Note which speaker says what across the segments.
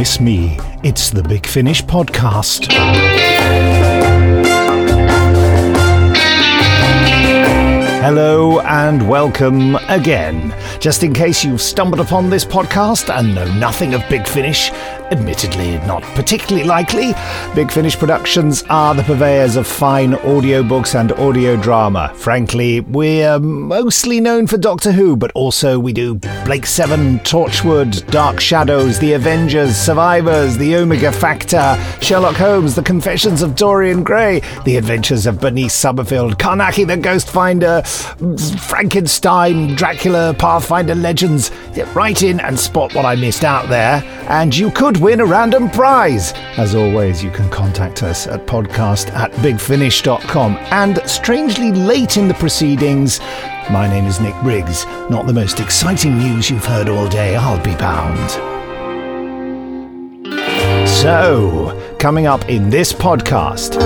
Speaker 1: miss me, it's the Big Finish podcast. Hello and welcome again. Just in case you've stumbled upon this podcast and know nothing of Big Finish, admittedly not particularly likely, Big Finish Productions are the purveyors of fine audiobooks and audio drama. Frankly, we're mostly known for Doctor Who, but also we do Blake Seven, Torchwood, Dark Shadows, The Avengers, Survivors, The Omega Factor, Sherlock Holmes, The Confessions of Dorian Gray, The Adventures of Bernice Summerfield, Carnacki the Ghost Finder, Frankenstein, Dracula, Pathfinder Legends. Write in and spot what I missed out there, and you could win a random prize. As always, you can contact us at podcast at bigfinish.com. And strangely late in the proceedings, my name is Nick Briggs. Not the most exciting news you've heard all day, I'll be bound. So, coming up in this podcast,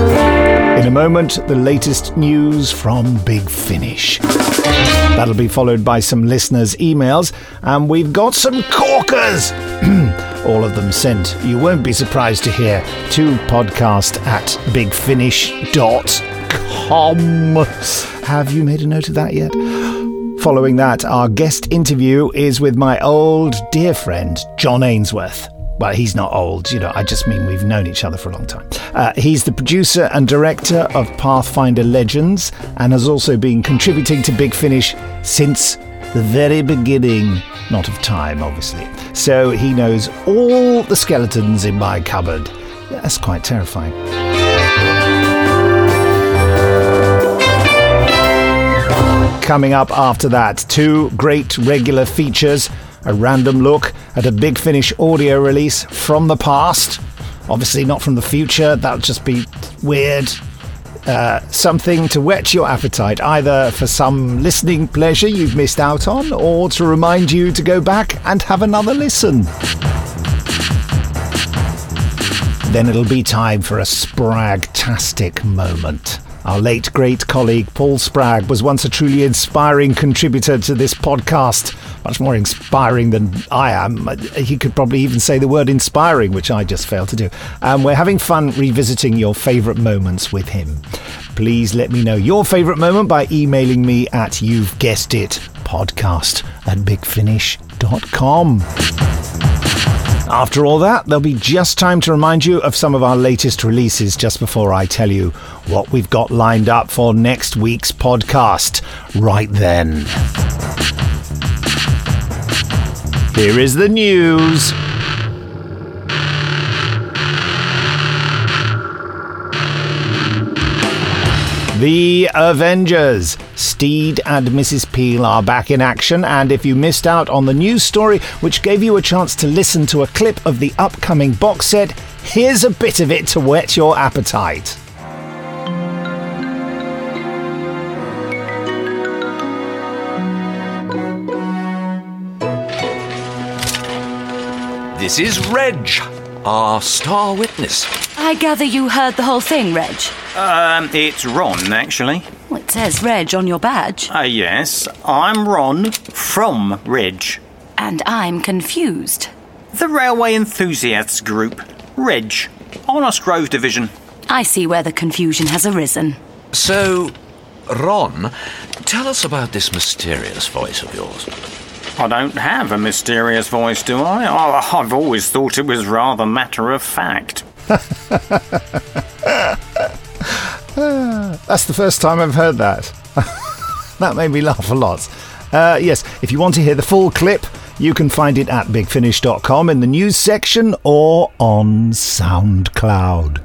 Speaker 1: in a moment, the latest news from Big Finish. That'll be followed by some listeners' emails, and we've got some corkers! All of them sent, you won't be surprised to hear, to podcast at bigfinish.com. Have you made a note of that yet? Following that, our guest interview is with my old dear friend, John Ainsworth. Well, he's not old, you know, I just mean we've known each other for a long time. Uh, he's the producer and director of Pathfinder Legends and has also been contributing to Big Finish since the very beginning. Not of time, obviously. So he knows all the skeletons in my cupboard. That's quite terrifying. Coming up after that, two great regular features a random look at a Big Finish audio release from the past. Obviously, not from the future, that would just be weird. Uh, something to whet your appetite, either for some listening pleasure you've missed out on, or to remind you to go back and have another listen. Then it'll be time for a Spragg-tastic moment. Our late great colleague Paul Spragg was once a truly inspiring contributor to this podcast, much more inspiring than I am. He could probably even say the word inspiring, which I just failed to do. And we're having fun revisiting your favourite moments with him. Please let me know your favourite moment by emailing me at you've guessed it podcast at bigfinish.com. After all that, there'll be just time to remind you of some of our latest releases just before I tell you what we've got lined up for next week's podcast. Right then. Here is the news. The Avengers. Steed and Mrs. Peel are back in action, and if you missed out on the news story, which gave you a chance to listen to a clip of the upcoming box set, here's a bit of it to whet your appetite.
Speaker 2: This is Reg, our star witness.
Speaker 3: I gather you heard the whole thing, Reg.
Speaker 4: Um, it's Ron, actually.
Speaker 3: Well, it says Reg on your badge.
Speaker 4: Uh, yes, I'm Ron from Reg.
Speaker 3: And I'm confused.
Speaker 4: The Railway Enthusiasts Group, Reg, Honest Grove Division.
Speaker 3: I see where the confusion has arisen.
Speaker 2: So, Ron, tell us about this mysterious voice of yours.
Speaker 4: I don't have a mysterious voice, do I? Oh, I've always thought it was rather matter of fact.
Speaker 1: That's the first time I've heard that. that made me laugh a lot. Uh, yes, if you want to hear the full clip, you can find it at bigfinish.com in the news section or on SoundCloud.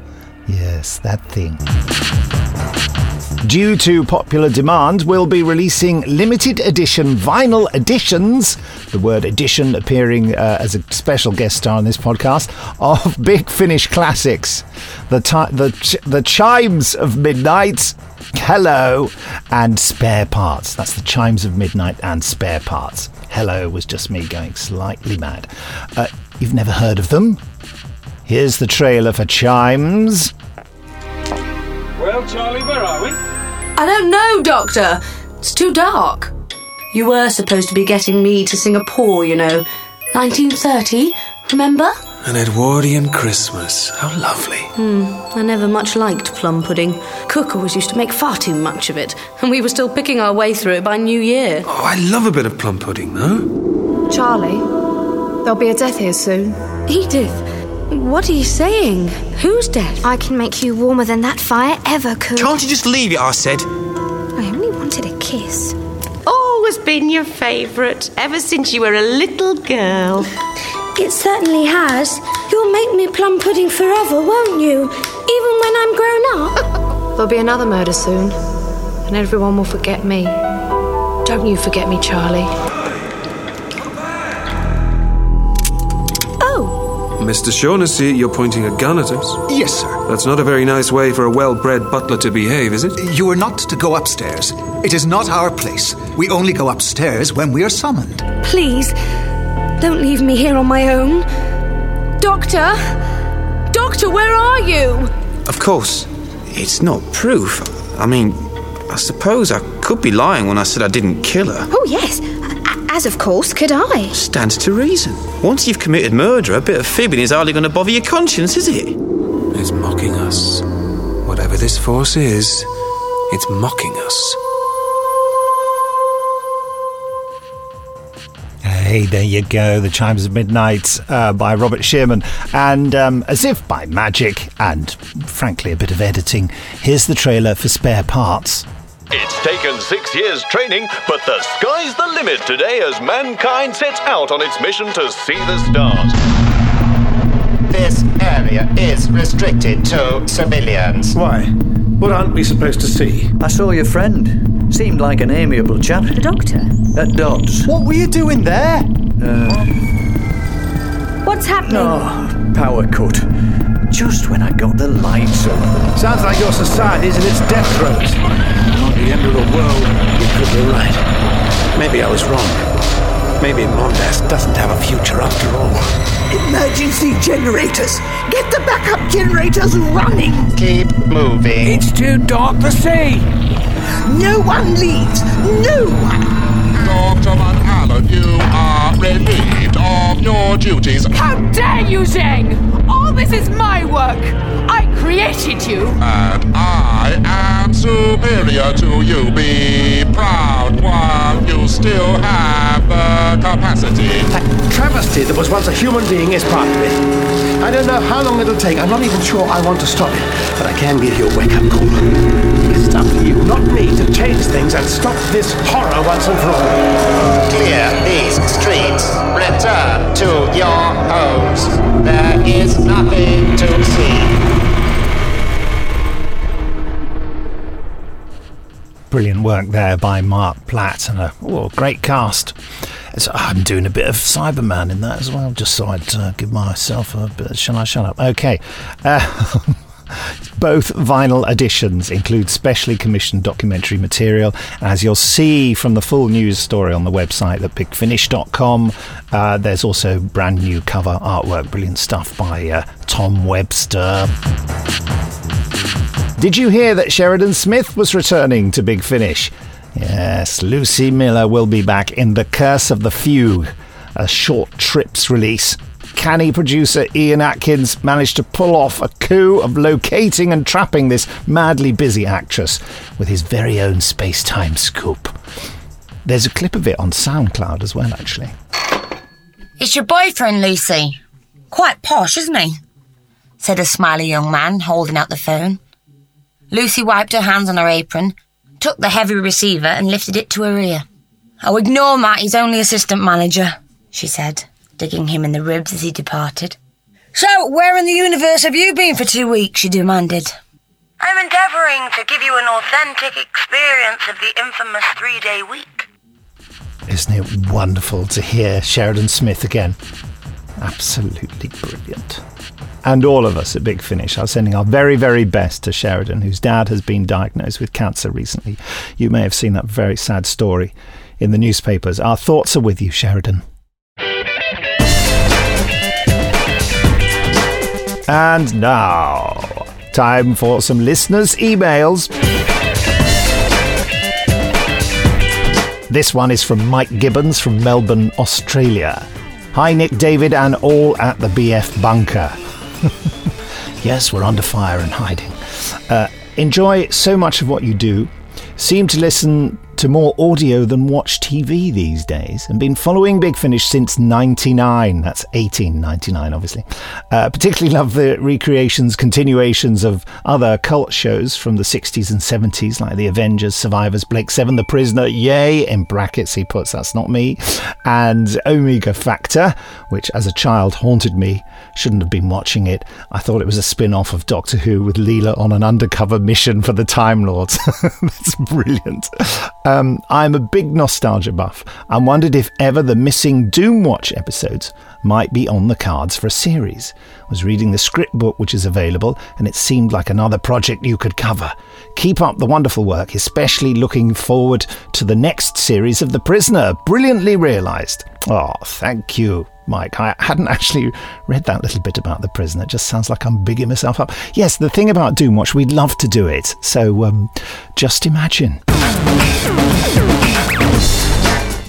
Speaker 1: Yes, that thing. Due to popular demand, we'll be releasing limited edition vinyl editions, the word edition appearing uh, as a special guest star on this podcast, of Big Finish classics. The, ti- the, ch- the Chimes of Midnight, Hello, and Spare Parts. That's the Chimes of Midnight and Spare Parts. Hello was just me going slightly mad. Uh, you've never heard of them? Here's the trailer for Chimes.
Speaker 5: Well, Charlie, where are we?
Speaker 6: I don't know, Doctor. It's too dark. You were supposed to be getting me to Singapore, you know. 1930, remember?
Speaker 7: An Edwardian Christmas. How lovely.
Speaker 6: Hmm, I never much liked plum pudding. Cook always used to make far too much of it, and we were still picking our way through it by New Year.
Speaker 7: Oh, I love a bit of plum pudding, though.
Speaker 8: Charlie, there'll be a death here soon.
Speaker 6: Edith, what are you saying? Who's dead?
Speaker 9: I can make you warmer than that fire ever could.
Speaker 10: Can't you just leave it, I said?
Speaker 9: I only wanted a kiss.
Speaker 11: Always been your favourite, ever since you were a little girl.
Speaker 9: It certainly has. You'll make me plum pudding forever, won't you? Even when I'm grown up.
Speaker 8: There'll be another murder soon, and everyone will forget me. Don't you forget me, Charlie.
Speaker 7: Mr. Shaughnessy, you're pointing a gun at us.
Speaker 12: Yes, sir.
Speaker 7: That's not a very nice way for a well bred butler to behave, is it?
Speaker 12: You are not to go upstairs. It is not our place. We only go upstairs when we are summoned.
Speaker 9: please, don't leave me here on my own.
Speaker 6: Doctor? Doctor, where are you?
Speaker 10: Of course, it's not proof. I mean, I suppose I could be lying when I said I didn't kill her.
Speaker 9: Oh, yes. A- As of course could I.
Speaker 10: Stands to reason. Once you've committed murder, a bit of fibbing is hardly going to bother your conscience, is it?
Speaker 7: It's mocking us. Whatever this force is, it's mocking us.
Speaker 1: Hey, there you go. The Chimes of Midnight uh, by Robert Shearman. And um, as if by magic, and frankly a bit of editing, here's the trailer for Spare Parts.
Speaker 13: It's taken six years training, but the sky's the limit today as mankind sets out on its mission to see the stars.
Speaker 14: This area is restricted to civilians.
Speaker 15: Why? What aren't we supposed to see?
Speaker 16: I saw your friend. Seemed like an amiable chap.
Speaker 3: The doctor?
Speaker 16: At Dodds.
Speaker 14: What were you doing there?
Speaker 16: Uh,
Speaker 3: What's happening?
Speaker 16: oh, power cut. Just when I got the lights on.
Speaker 15: Sounds like your society's in its death throes. Not the end of the world. You could be right. Maybe I was wrong. Maybe Mondas doesn't have a future after all.
Speaker 17: Emergency generators! Get the backup generators running!
Speaker 14: Keep moving.
Speaker 15: It's too dark to see.
Speaker 17: No one leaves! No one!
Speaker 18: Dr. Van Allen, you are relieved of your duties.
Speaker 19: How dare you, Zhang! All this is my work! I created you!
Speaker 18: And I am superior to you. Be proud while you still have the capacity.
Speaker 15: That travesty that was once a human being is part of it. I don't know how long it'll take. I'm not even sure I want to stop it. But I can give you a wake up call. It's up to you, not me, to change things and stop this horror once and for all.
Speaker 14: Clear these streets. Return to your homes. There is nothing to see.
Speaker 1: Brilliant work there by Marc Platt and a oh, great cast. So I'm doing a bit of Cyberman in that as well, just so I'd uh, give myself a bit. Shall I shut up? Okay. Uh, both vinyl editions include specially commissioned documentary material. As you'll see from the full news story on the website at bigfinish.com, uh, there's also brand new cover artwork. Brilliant stuff by uh, Tom Webster. Did you hear that Sheridan Smith was returning to Big Finish? Yes, Lucie Miller will be back in The Curse of the Fugue, a short trips release. Canny producer Ian Atkins managed to pull off a coup of locating and trapping this madly busy actress with his very own space time scoop. There's a clip of it on SoundCloud as well, actually.
Speaker 20: It's your boyfriend, Lucie. Quite posh, isn't he? said a smiley young man, holding out the phone. Lucie wiped her hands on her apron, took the heavy receiver, and lifted it to her ear. Oh, ignore Matt, he's only assistant manager, she said, digging him in the ribs as he departed. So, where in the universe have you been for two weeks? she demanded.
Speaker 21: I'm endeavouring to give you an authentic experience of the infamous three day week.
Speaker 1: Isn't it wonderful to hear Sheridan Smith again? Absolutely brilliant. And all of us at Big Finish are sending our very, very best to Sheridan, whose dad has been diagnosed with cancer recently. You may have seen that very sad story in the newspapers. Our thoughts are with you, Sheridan. And now, time for some listeners' emails. This one is from Mike Gibbons from Melbourne, Australia. Hi, Nick, David, and all at the BF bunker. yes, we're under fire and hiding. Uh, enjoy so much of what you do. Seem to listen to more audio than watch TV these days and been following Big Finish since 99. That's 1899, obviously. Uh, particularly love the recreations, continuations of other cult shows from the 60s and 70s, like The Avengers, Survivors, Blake Seven, The Prisoner, Yay, in brackets he puts, that's not me, and Omega Factor, which as a child haunted me. Shouldn't have been watching it. I thought it was a spin off of Doctor Who with Leela on an undercover mission for the Time Lords. that's brilliant. Um, I'm a big nostalgia buff and wondered if ever the missing Doomwatch episodes might be on the cards for a series. I was reading the script book which is available and it seemed like another project you could cover. Keep up the wonderful work, especially looking forward to the next series of The Prisoner. Brilliantly realised. Oh, thank you. Mike. I hadn't actually read that little bit about the prison. It just sounds like I'm bigging myself up. Yes, the thing about Doomwatch, we'd love to do it. So um, just imagine.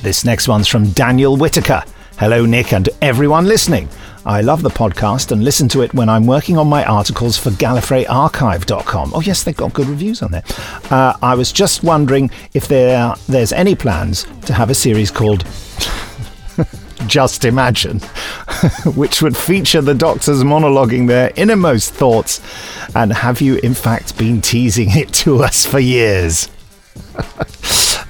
Speaker 1: This next one's from Daniel Whitaker. Hello, Nick, and everyone listening. I love the podcast and listen to it when I'm working on my articles for GallifreyArchive.com. Oh, yes, they've got good reviews on there. Uh, I was just wondering if there there's any plans to have a series called Just Imagine, which would feature the doctors monologuing their innermost thoughts. And have you, in fact, been teasing it to us for years?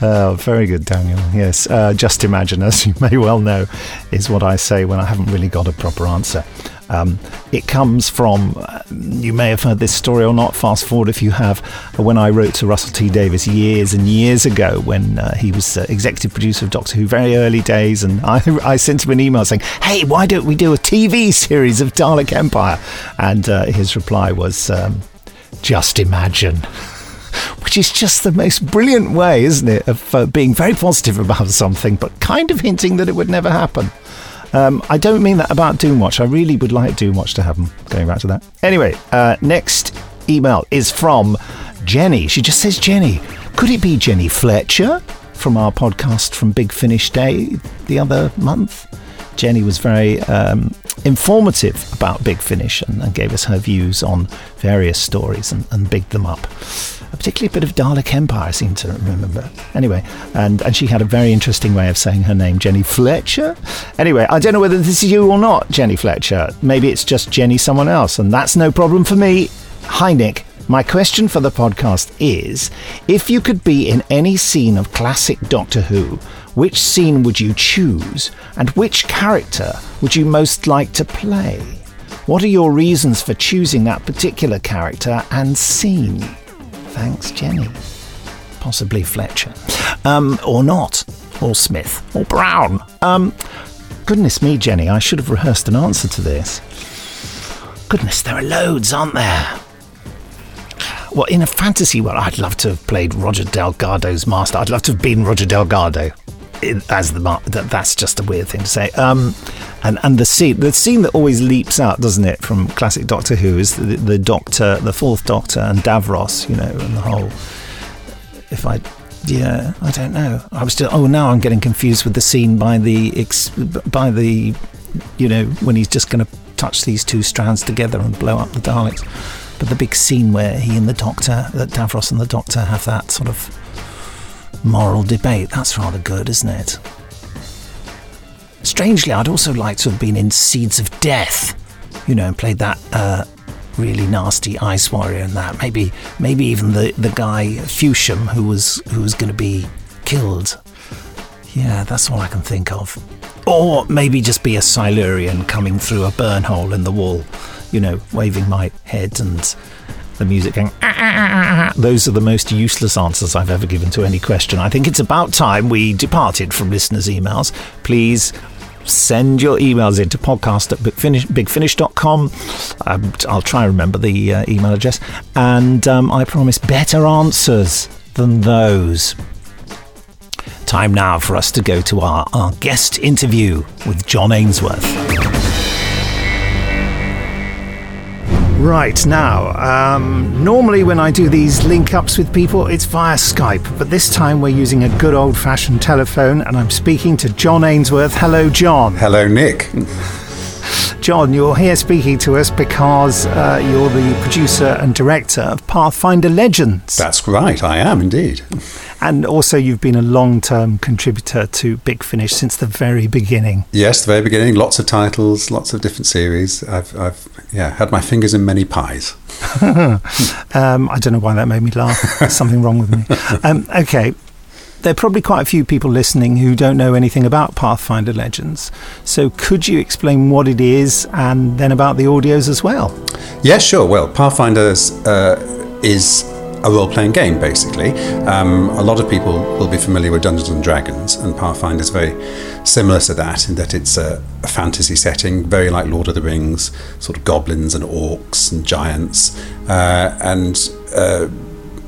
Speaker 1: Oh, very good, Daniel. Yes, uh, just imagine, as you may well know, is what I say when I haven't really got a proper answer. Um, it comes from, uh, you may have heard this story or not, fast forward if you have, when I wrote to Russell T Davies years and years ago when uh, he was uh, executive producer of Doctor Who, very early days, and I, I, sent him an email saying, hey, why don't we do a TV series of Dalek Empire? And uh, his reply was, um, just imagine which is just the most brilliant way, isn't it, of uh, being very positive about something, but kind of hinting that it would never happen. Um, I don't mean that about Doomwatch. I really would like Doomwatch to happen. Going back to that. Anyway, uh, next email is from Jenny. She just says Jenny. Could it be Jenny Fletcher from our podcast from Big Finish Day the other month? Jenny was very um, informative about Big Finish and, and, gave us her views on various stories and, and bigged them up particularly a bit of Dalek Empire, I seem to remember. Anyway, and, and she had a very interesting way of saying her name, Jenny Fletcher. Anyway, I don't know whether this is you or not, Jenny Fletcher. Maybe it's just Jenny someone else, and that's no problem for me. Hi, Nick. My question for the podcast is if you could be in any scene of classic Doctor Who, which scene would you choose, and which character would you most like to play? What are your reasons for choosing that particular character and scene? Thanks, Jenny. Possibly Fletcher. Um, or not. Or Smith. Or Brown. Um, goodness me, Jenny, I should have rehearsed an answer to this. Goodness, there are loads, aren't there? Well, in a fantasy world, I'd love to have played Roger Delgado's master. I'd love to have been Roger Delgado as the that's just a weird thing to say. Um, and and the scene the scene that always leaps out, doesn't it, from classic Doctor Who is the, the Doctor, the Fourth Doctor, and Davros, you know, and the whole. If I, yeah, I don't know. I was still. Oh, now I'm getting confused with the scene by the ex, by the, you know, when he's just going to touch these two strands together and blow up the Daleks. But the big scene where he and the Doctor, that Davros and the Doctor have that sort of moral debate. That's rather good, isn't it? Strangely, I'd also like to have been in Seeds of Death, you know, and played that uh, really nasty ice warrior and that. Maybe, maybe even the, the guy Fewsham who was who was going to be killed. Yeah, that's all I can think of. Or maybe just be a Silurian coming through a burn hole in the wall, you know, waving my head and the music going. Ah, ah, ah, Those are the most useless answers I've ever given to any question. I think it's about time we departed from listeners' emails. Please send your emails in to podcast at bigfinish, bigfinish.com. Um, I'll try and remember the uh, email address. And um, I promise better answers than those. Time now for us to go to our, our guest interview with John Ainsworth. Right, now, um, normally when I do these link ups with people, it's via Skype, but this time we're using a good old fashioned telephone and I'm speaking to John Ainsworth. Hello, John.
Speaker 22: Hello, Nick.
Speaker 1: John, you're here speaking to us because uh, you're the producer and director of Pathfinder Legends.
Speaker 22: That's right, I am indeed.
Speaker 1: And also, you've been a long term contributor to Big Finish since the very beginning.
Speaker 22: Yes, the very beginning. Lots of titles, lots of different series. I've, I've yeah, had my fingers in many pies.
Speaker 1: um, I don't know why that made me laugh. There's something wrong with me. Um, okay. There are probably quite a few people listening who don't know anything about Pathfinder Legends. So, could you explain what it is and then about the audios as well?
Speaker 22: Yeah, sure. Well, Pathfinders uh, is a role playing game, basically. Um, a lot of people will be familiar with Dungeons and Dragons, and Pathfinder is very similar to that in that it's a, a, fantasy setting, very like Lord of the Rings, sort of goblins and orcs and giants, uh, and uh,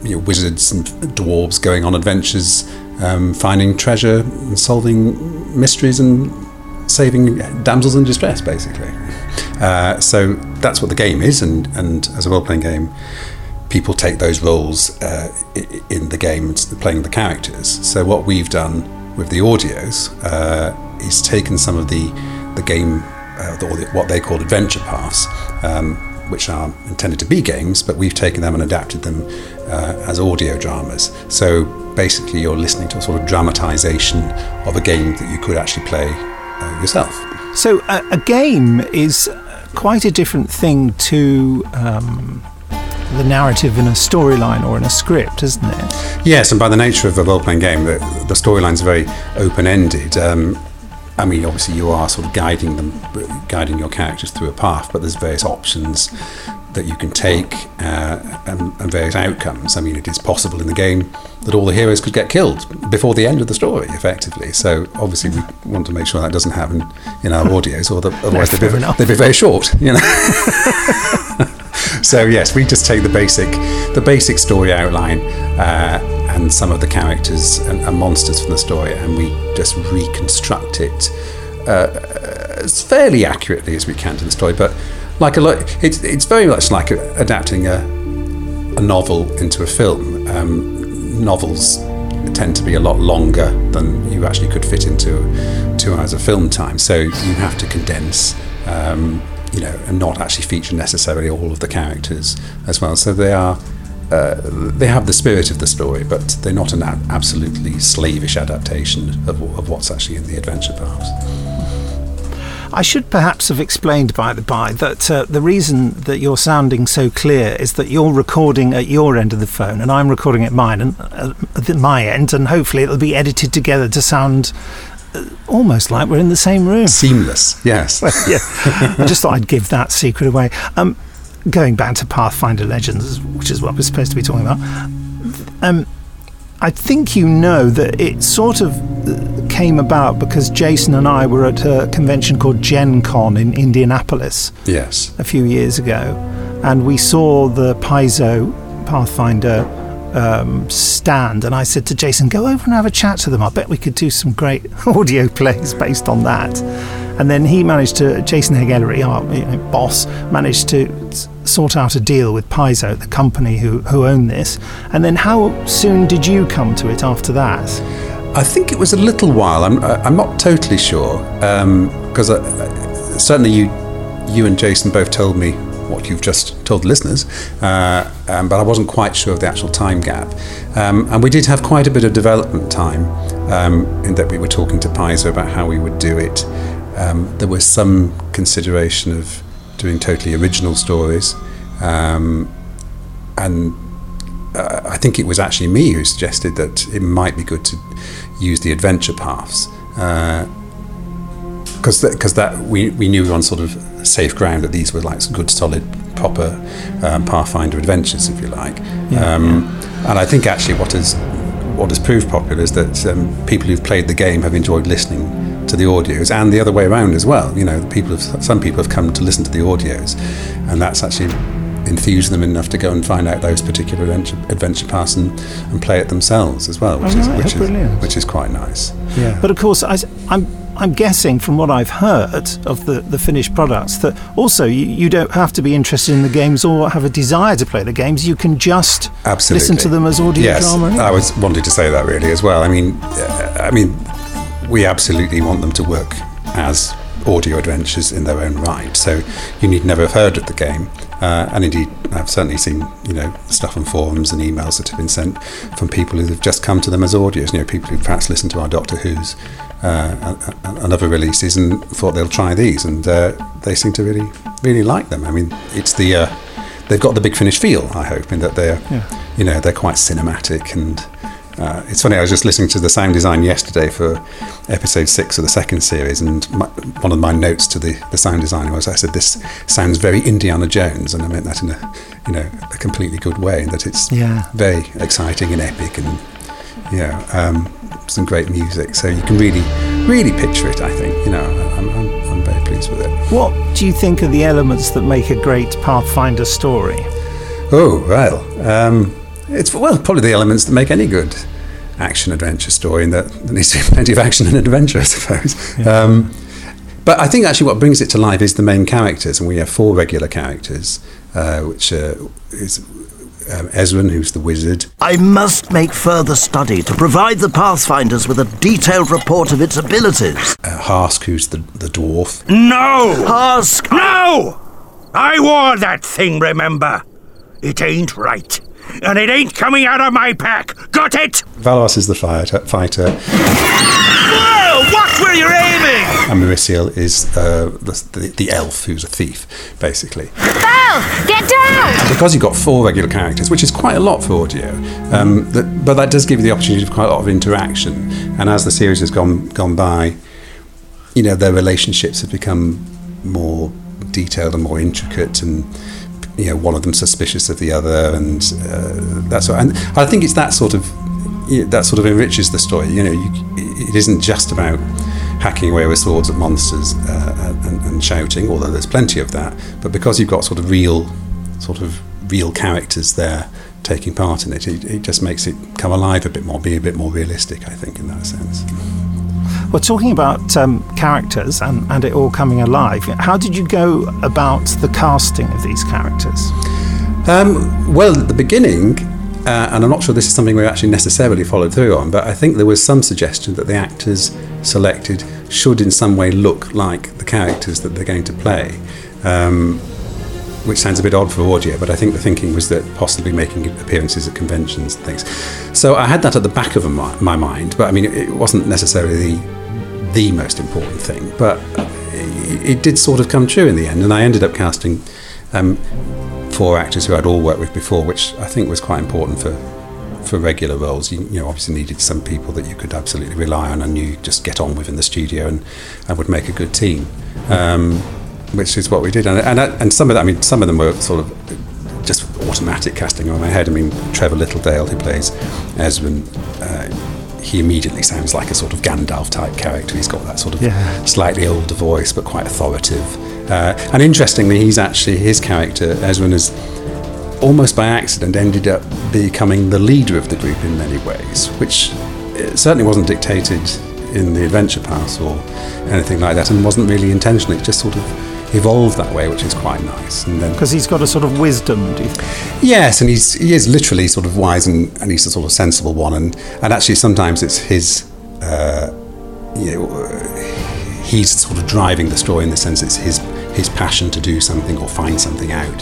Speaker 22: you know, wizards and dwarves going on adventures, um, finding treasure and solving mysteries and saving damsels in distress, basically. Uh, so that's what the game is, and, and as a role playing game, people take those roles uh, in the game, playing the characters. So what we've done with the audios uh, is taken some of the the game, uh, the, what they call adventure paths, um, which are intended to be games, but we've taken them and adapted them uh, as audio dramas. So basically, you're listening to a sort of dramatization of a game that you could actually play uh, yourself.
Speaker 1: So a game is quite a different thing to. Um the narrative in a storyline or in a script, isn't it?
Speaker 22: Yes, and by the nature of a role playing game, the, the storyline's very open ended. Um, I mean, obviously, you are sort of guiding them, guiding your characters through a path, but there's various options that you can take uh, and, and, various outcomes. I mean, it is possible in the game that all the heroes could get killed before the end of the story, effectively. So, obviously, we want to make sure that doesn't happen in our audios, or the, otherwise no, they'd, be, they'd be very short. You know. so yes, we just take the basic, the basic story outline uh, and some of the characters and, and, monsters from the story, and we just reconstruct it uh, as fairly accurately as we can to the story. But like a lot, it's it's very much like adapting a a novel into a film. Um, novels tend to be a lot longer than you actually could fit into two hours of film time, so you have to condense. Um, you know, and not actually feature necessarily all of the characters as well. So they are. Uh, they have the spirit of the story, but they're not an absolutely slavish adaptation of, of what's actually in the adventure paths.
Speaker 1: I should perhaps have explained, by the by, that uh, the reason that you're sounding so clear is that you're recording at your end of the phone, and I'm recording at mine and uh, at my end, and hopefully it'll be edited together to sound almost like we're in the same room.
Speaker 22: Seamless, yes.
Speaker 1: yeah. I just thought I'd give that secret away. Um, going back to Pathfinder Legends, which is what we're supposed to be talking about, um, I think you know that it sort of uh, came about because Jason and I were at a convention called Gen Con in Indianapolis.
Speaker 22: Yes.
Speaker 1: A few years ago. And we saw the Paizo Pathfinder um, stand, and I said to Jason, "Go over and have a chat to them. I bet we could do some great audio plays based on that." And then he managed to, Jason Haigh-Ellery, our you know, boss, managed to sort out a deal with Paizo, the company who, who own this. And then how soon did you come to it after that?
Speaker 22: I think it was a little while. I'm, I'm not totally sure because um, certainly you, you and Jason both told me what you've just told the listeners, uh, um, but I wasn't quite sure of the actual time gap. Um, and we did have quite a bit of development time um, in that we were talking to Paizo about how we would do it. Um, there was some consideration of doing totally original stories, um, and uh, I think it was actually me who suggested that it might be good to use the adventure paths. Uh, because because that, that, we, we knew on sort of safe ground that these were like good solid proper um, Pathfinder adventures if you like yeah, um, yeah. and I think actually what has what has proved popular is that um, people who've played the game have enjoyed listening to the audios and the other way around as well you know people have, some people have come to listen to the audios and that's actually enthuse them enough to go and find out those particular adventure, adventure paths and, and play it themselves as well, which, oh, is, right, which, is, which is quite nice.
Speaker 1: Yeah. But of course, I, I'm I'm guessing from what I've heard of the, the finished products that also you, you don't have to be interested in the games or have a desire to play the games. You can just
Speaker 22: Absolutely.
Speaker 1: listen to them as audio
Speaker 22: yes,
Speaker 1: drama.
Speaker 22: I was wanting to say that really as well. I mean, uh, I mean, we absolutely want them to work as audio adventures in their own right. So you need never have heard of the game. Uh, and indeed, I've certainly seen you know stuff on forums and emails that have been sent from people who have just come to them as audios. You know, people who perhaps listened to our Doctor Who's uh, and, other releases and thought they'll try these, and uh, they seem to really really like them. I mean, it's the uh, they've got the big finish feel. I hope in that they're
Speaker 1: Yeah.
Speaker 22: you know they're quite cinematic and. Uh, it's funny. I was just listening to the sound design yesterday for episode six of the second series, and my, one of my notes to the, the sound designer was I said this sounds very Indiana Jones, and I meant that in a you know a completely good way, and that it's
Speaker 1: Yeah.
Speaker 22: very exciting and epic, and you know um, some great music. So you can really really picture it. I think you know I'm, I'm, I'm very pleased with it.
Speaker 1: What do you think are the elements that make a great Pathfinder story?
Speaker 22: Oh well, um, it's well probably the elements that make any good action adventure story, and that there needs to be plenty of action and adventure, I suppose. Um, but I think actually what brings it to life is the main characters, and we have four regular characters, uh, which uh, is um, Ezren, who's the wizard.
Speaker 16: I must make further study to provide the Pathfinders with a detailed report of its abilities.
Speaker 22: Uh, Harsk, who's the, the dwarf.
Speaker 15: No!
Speaker 16: Harsk!
Speaker 15: No! I wore that thing, remember? It ain't right. And it ain't coming out of my pack. Got it?
Speaker 22: Valos is the fighter, fighter
Speaker 15: Whoa! Watch where you're aiming!
Speaker 22: and Merisiel is uh, the, the, the elf, who's a thief, basically.
Speaker 3: Val, get down!
Speaker 22: because you've got four regular characters, which is quite a lot for audio, um, that, but that does give you the opportunity for quite a lot of interaction. And as the series has gone gone by, you know their relationships have become more detailed and more intricate, and you know one of them suspicious of the other, and uh, that's what. And I think it's that sort of that sort of enriches the story. You know, you, it isn't just about hacking away with swords at monsters uh, and, and shouting, although there's plenty of that. But because you've got sort of real, sort of real characters there taking part in it, it, it just makes it come alive a bit more, be a bit more realistic. I think in that sense.
Speaker 1: Well, talking about um, characters and, and it all coming alive, how did you go about the casting of these characters?
Speaker 22: Um, well, at the beginning, uh, and I'm not sure this is something we actually necessarily followed through on, but I think there was some suggestion that the actors selected should in some way look like the characters that they're going to play. Um, which sounds a bit odd for audio, but I think the thinking was that possibly making appearances at conventions and things. So I had that at the back of my, my mind, but I mean, it, it wasn't necessarily the, the most important thing, but it, did sort of come true in the end, and I ended up casting um, four actors who I'd all worked with before, which I think was quite important for for regular roles. You, you know, obviously needed some people that you could absolutely rely on and you just get on with in the studio and, and would make a good team. Um, which is what we did, and and, and some of that, I mean, some of them were sort of just automatic casting on my head. I mean, Trevor Littledale, who plays Ezren. uh, he immediately sounds like a sort of Gandalf type character. He's got that sort of
Speaker 1: Yeah.
Speaker 22: slightly older voice, but quite authoritative. Uh, and interestingly, he's actually his character Ezren is almost by accident ended up becoming the leader of the group in many ways, which uh, certainly wasn't dictated in the adventure paths or anything like that, and wasn't really intentional. It just sort of evolved that way, which is quite nice. And then
Speaker 1: Because he's got a sort of wisdom, do you think?
Speaker 22: Yes, and he's he is literally sort of wise and, and he's a sort of sensible one, and and actually sometimes it's his, uh, you know, he's sort of driving the story in the sense it's his his passion to do something or find something out.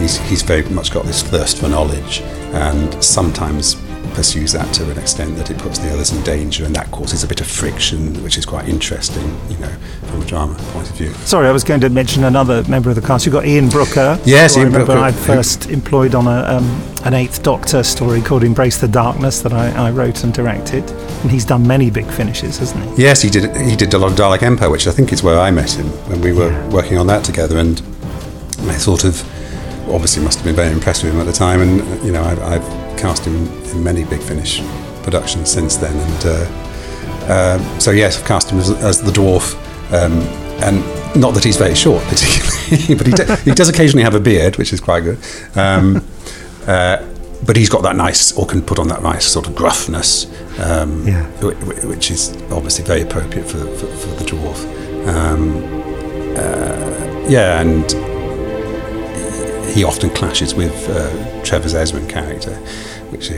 Speaker 22: He's he's very much got this thirst for knowledge, and sometimes pursues that to an extent that it puts the others in danger, and that causes a bit of friction, which is quite interesting, you know, from a drama point of view.
Speaker 1: Sorry, I was going to mention another member of the cast. You've got Ian Brooker.
Speaker 22: Yes,
Speaker 1: who I remember
Speaker 22: Brooker,
Speaker 1: I first employed on a, um, an Eighth Doctor story called Embrace the Darkness that I, I wrote and directed. And he's done many big finishes, hasn't he?
Speaker 22: Yes, he did. He did a lot of Dalek Empire, which I think is where I met him when we were working on that together. And I sort of obviously must have been very impressed with him at the time. And you know, I, I've cast him in many Big Finish productions since then. And uh, uh, so yes, I've cast him as, as the dwarf. Um, and not that he's very short, particularly, but he, do, he does occasionally have a beard, which is quite good. Um, uh, but he's got that nice, or can put on that nice sort of gruffness, um,
Speaker 1: Yeah.
Speaker 22: wh- wh- which is obviously very appropriate for, for, for the dwarf. Um, uh, yeah, and he often clashes with uh, Trevor's Ezren character, which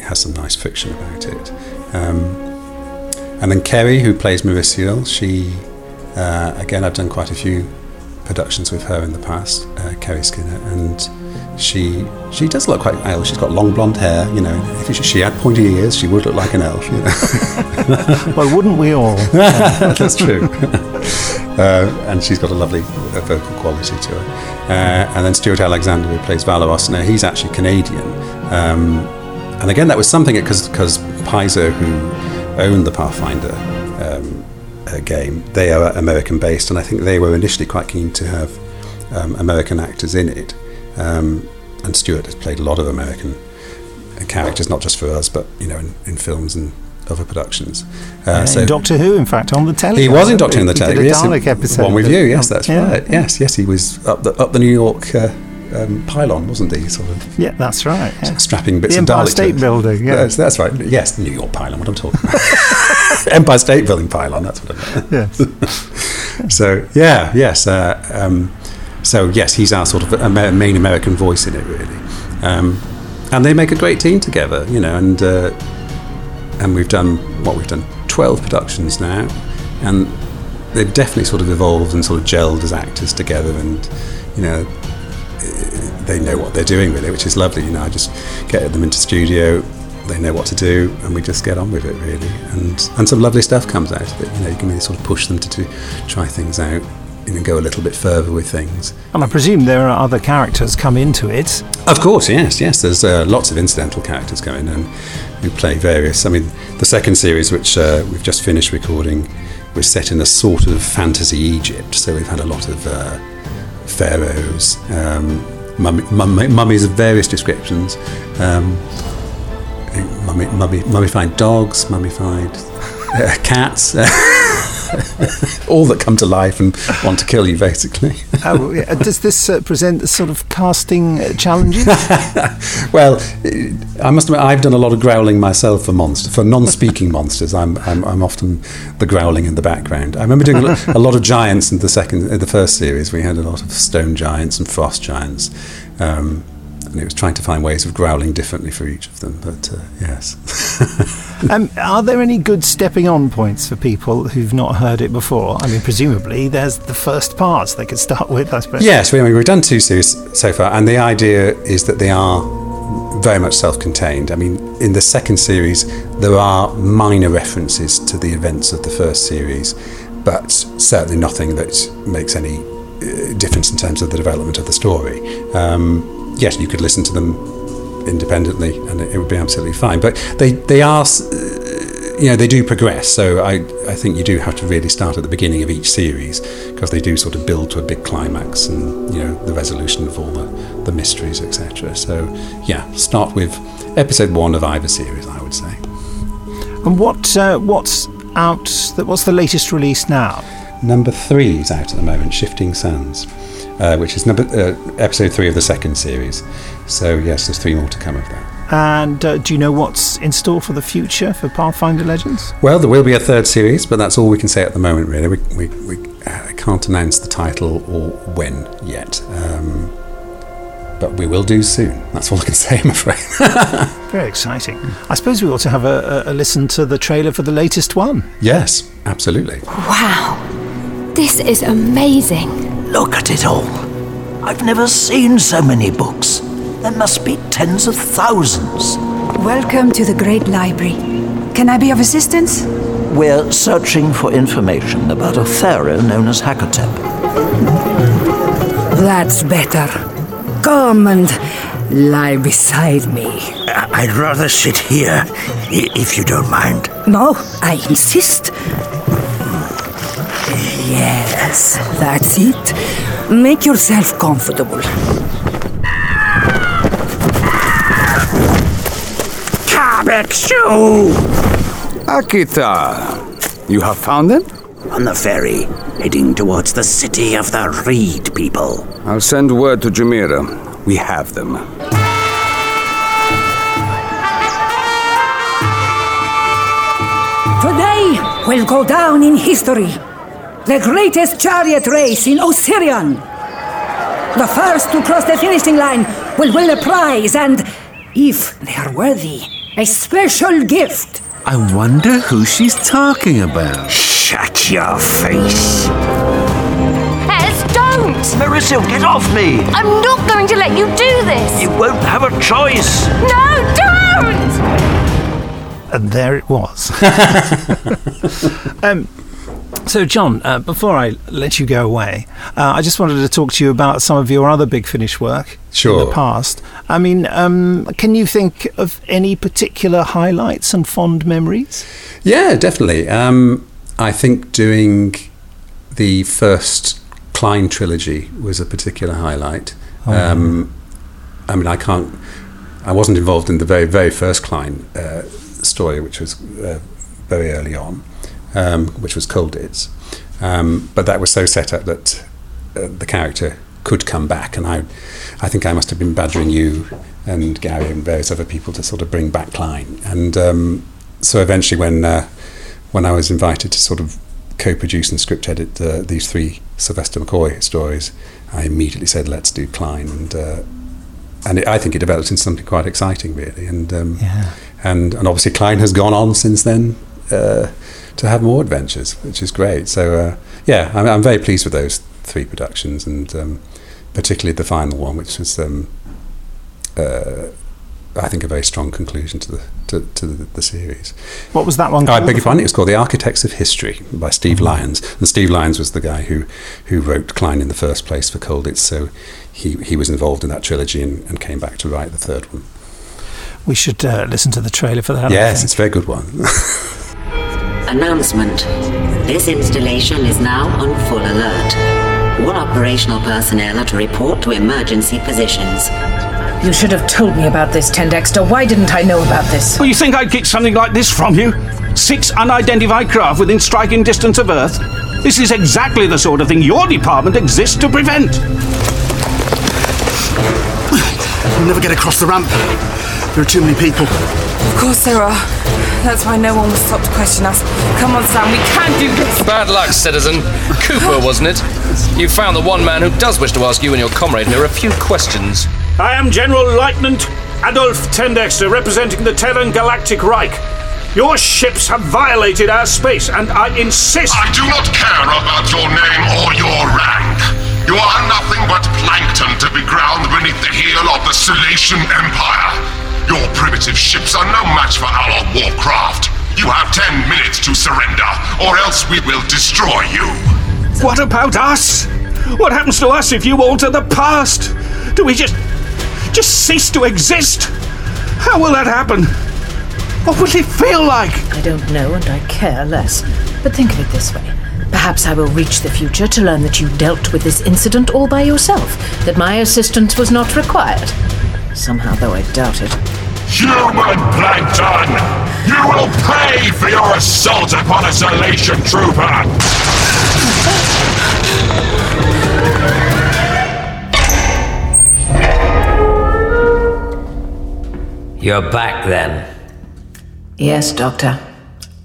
Speaker 22: has some nice fiction about it. Um, and then Kerry, who plays Merisiel, she, uh, again, I've done quite a few productions with her in the past, uh, Kerry Skinner, and she she does look quite elf. She's got long blonde hair, you know. If she had pointy ears, she would look like an elf. You know?
Speaker 1: well, wouldn't we all?
Speaker 22: That's true. uh, and she's got a lovely uh, vocal quality to her. Uh, and then Stuart Alexander, who plays Valeros, now he's actually Canadian. Um, and again, that was something because because who owned the Pathfinder um, uh, game, they are American based, and I think they were initially quite keen to have um, American actors in it. Um, and Stuart has played a lot of American characters, not just for us, but you know, in, in films and other productions. Uh,
Speaker 1: Uh, in Doctor Who, in fact, on the telly.
Speaker 22: he was in Doctor Who on the
Speaker 1: He
Speaker 22: Telly. yes,
Speaker 1: Dalek episode.
Speaker 22: One with you, yes, that's
Speaker 1: Yeah.
Speaker 22: right. Yes, yes, he was up the up the New York uh, um, pylon, wasn't he? Sort of
Speaker 1: Yeah, that's right. yeah.
Speaker 22: strapping bits
Speaker 1: The
Speaker 22: of
Speaker 1: Empire
Speaker 22: Dalek.
Speaker 1: State Building, yeah.
Speaker 22: that's, that's right. Yes, New York pylon. What I'm talking about. Empire State Building pylon. That's what I meant.
Speaker 1: Yes.
Speaker 22: so yeah, yes. Uh, um, so yes, he's our sort of Amer- main American voice in it, really. Um, and they make a great team together, you know. And uh, and we've done what we've done twelve productions now, and they've definitely sort of evolved and sort of gelled as actors together, and you know. They know what they're doing really, which is lovely. You know, I just get them into studio, they know what to do, and we just get on with it really. And and some lovely stuff comes out of it. You know, you can really sort of push them to try things out, and go a little bit further with things.
Speaker 1: And I presume there are other characters come into it.
Speaker 22: Of course, yes, yes. There's uh, lots of incidental characters coming in who play various. I mean, the second series, which uh, we've just finished recording, was set in a sort of fantasy Egypt. So we've had a lot of uh, pharaohs, um, mummy, mummy, mummies of various descriptions, um, mummy, mummy, mummified dogs, mummified uh, cats. all that come to life and want to kill you, basically.
Speaker 1: Oh, yeah. Does this uh, present sort of casting uh, challenges?
Speaker 22: well, eh, I must admit, I've done a lot of growling myself for monster for non-speaking monsters. I'm, I'm I'm often the growling in the background. I remember doing a lot, a lot of giants in the second, in the first series. We had a lot of stone giants and frost giants, um, and it was trying to find ways of growling differently for each of them. But uh, yes.
Speaker 1: um, are there any good stepping on points for people who've not heard it before? I mean, presumably there's the first parts they could start with, I suppose.
Speaker 22: Yes, we, I mean, we've done two series so far, and the idea is that they are very much self-contained. I mean, in the second series, there are minor references to the events of the first series, but certainly nothing that makes any uh, difference in terms of the development of the story. Um, yes, you could listen to them independently, and it, it would be absolutely fine. But they they are. Uh, you know they do progress so I, I think you do have to really start at the beginning of each series because they do sort of build to a big climax and you know the resolution of all the, the mysteries etc so yeah start with episode one of either series I would say
Speaker 1: And what uh, what's out? That what's the latest release now?
Speaker 22: Number three is out at the moment Shifting Sands uh, which is number uh, episode three of the second series so yes there's three more to come of that
Speaker 1: And uh, do you know what's in store for the future for Pathfinder Legends?
Speaker 22: Well, there will be a third series, but that's all we can say at the moment, really. We, we, we uh, can't announce the title or when yet. Um, but we will do soon. That's all I can say, I'm afraid.
Speaker 1: Very exciting. I suppose we ought to have a, a, a listen to the trailer for the latest one.
Speaker 22: yes, absolutely.
Speaker 3: Wow. This is amazing.
Speaker 16: Look at it all. I've never seen so many books. There must be tens of thousands.
Speaker 23: Welcome to the Great Library. Can I be of assistance?
Speaker 16: We're searching for information about a pharaoh known as Hakotep.
Speaker 17: That's better. Come and lie beside me.
Speaker 16: I'd rather sit here, if you don't mind.
Speaker 17: No, I insist. Yes, that's it. Make yourself comfortable.
Speaker 24: Kabekshu! Akita, you have found them?
Speaker 14: On the ferry, heading towards the city of the Reed people.
Speaker 24: I'll send word to Jamira. We have them.
Speaker 23: Today will go down in history. The greatest chariot race in Osirion. The first to cross the finishing line will win a prize and, if they are worthy, a special gift.
Speaker 25: I wonder who she's talking about.
Speaker 16: Shut your face.
Speaker 3: Ez, don't!
Speaker 16: Marissa, get off me!
Speaker 3: I'm not going to let you do this!
Speaker 16: You won't have a choice.
Speaker 3: No, don't!
Speaker 1: And there it was. um, so, John, uh, before I let you go away, uh, I just wanted to talk to you about some of your other Big Finish work in the past. I mean, um, can you think of any particular highlights and fond memories?
Speaker 22: Yeah, definitely. Um, I think doing the first Klein trilogy was a particular highlight.
Speaker 1: Oh,
Speaker 22: um, I mean, I can't. I wasn't involved in the very, very first Klein uh, story, which was uh, very early on, um, which was Colditz. Um, but that was so set up that uh, the character could come back, and I, I think I must have been badgering you and Gary and various other people to sort of bring back Klein. And um, so eventually, when uh, when I was invited to sort of co-produce and script edit uh, these three Sylvester McCoy stories, I immediately said, "Let's do Klein." And uh, and it, I think it developed into something quite exciting, really. And um,
Speaker 1: Yeah.
Speaker 22: and and obviously Klein has gone on since then uh, to have more adventures, which is great. So uh, yeah, I'm, I'm very pleased with those three productions, and um, particularly the final one, which was um, uh, I think a very strong conclusion to the to, to the, the series.
Speaker 1: What was that one
Speaker 22: Oh, I beg your pardon. It was called The Architects of History by Steve Lyons, and Steve Lyons was the guy who who wrote Klein in the first place for Colditz. So he he was involved in that trilogy and, and came back to write the third one.
Speaker 1: We should uh, listen to the trailer for that.
Speaker 22: Yes, it's a very good one.
Speaker 26: Announcement. This installation is now on full alert. All operational personnel are to report to emergency positions.
Speaker 19: You should have told me about this, Tendexter. Why didn't I know about this?
Speaker 27: Well, you think I'd get something like this from you? Six unidentified craft within striking distance of Earth? This is exactly the sort of thing your department exists to prevent.
Speaker 28: We'll never get across the ramp. There are too many people.
Speaker 29: Of course there are. That's why no one will stop to question us. Come on, Sam, we can do this.
Speaker 30: Bad luck, citizen. Cooper, wasn't it? You found the one man who does wish to ask you and your comrade here a few questions.
Speaker 27: I am General Lieutenant Adolf Tendexter, representing the Terran Galactic Reich. Your ships have violated our space, and I insist.
Speaker 18: I do not care about your name or your rank. You are nothing but plankton to be ground beneath the heel of the Selachian Empire. Your primitive ships are no match for our warcraft. You have ten minutes to surrender, or else we will destroy you.
Speaker 27: What about us? What happens to us if you alter the past? Do we just. just cease to exist? How will that happen? What will it feel like?
Speaker 8: I don't know and I care less. But think of it this way. Perhaps I will reach the future to learn that you dealt with this incident all by yourself, that my assistance was not required. Somehow, though I doubt it.
Speaker 18: Human plankton! You will pay for your assault upon a Selachian trooper!
Speaker 31: You're back then.
Speaker 8: Yes, Doctor.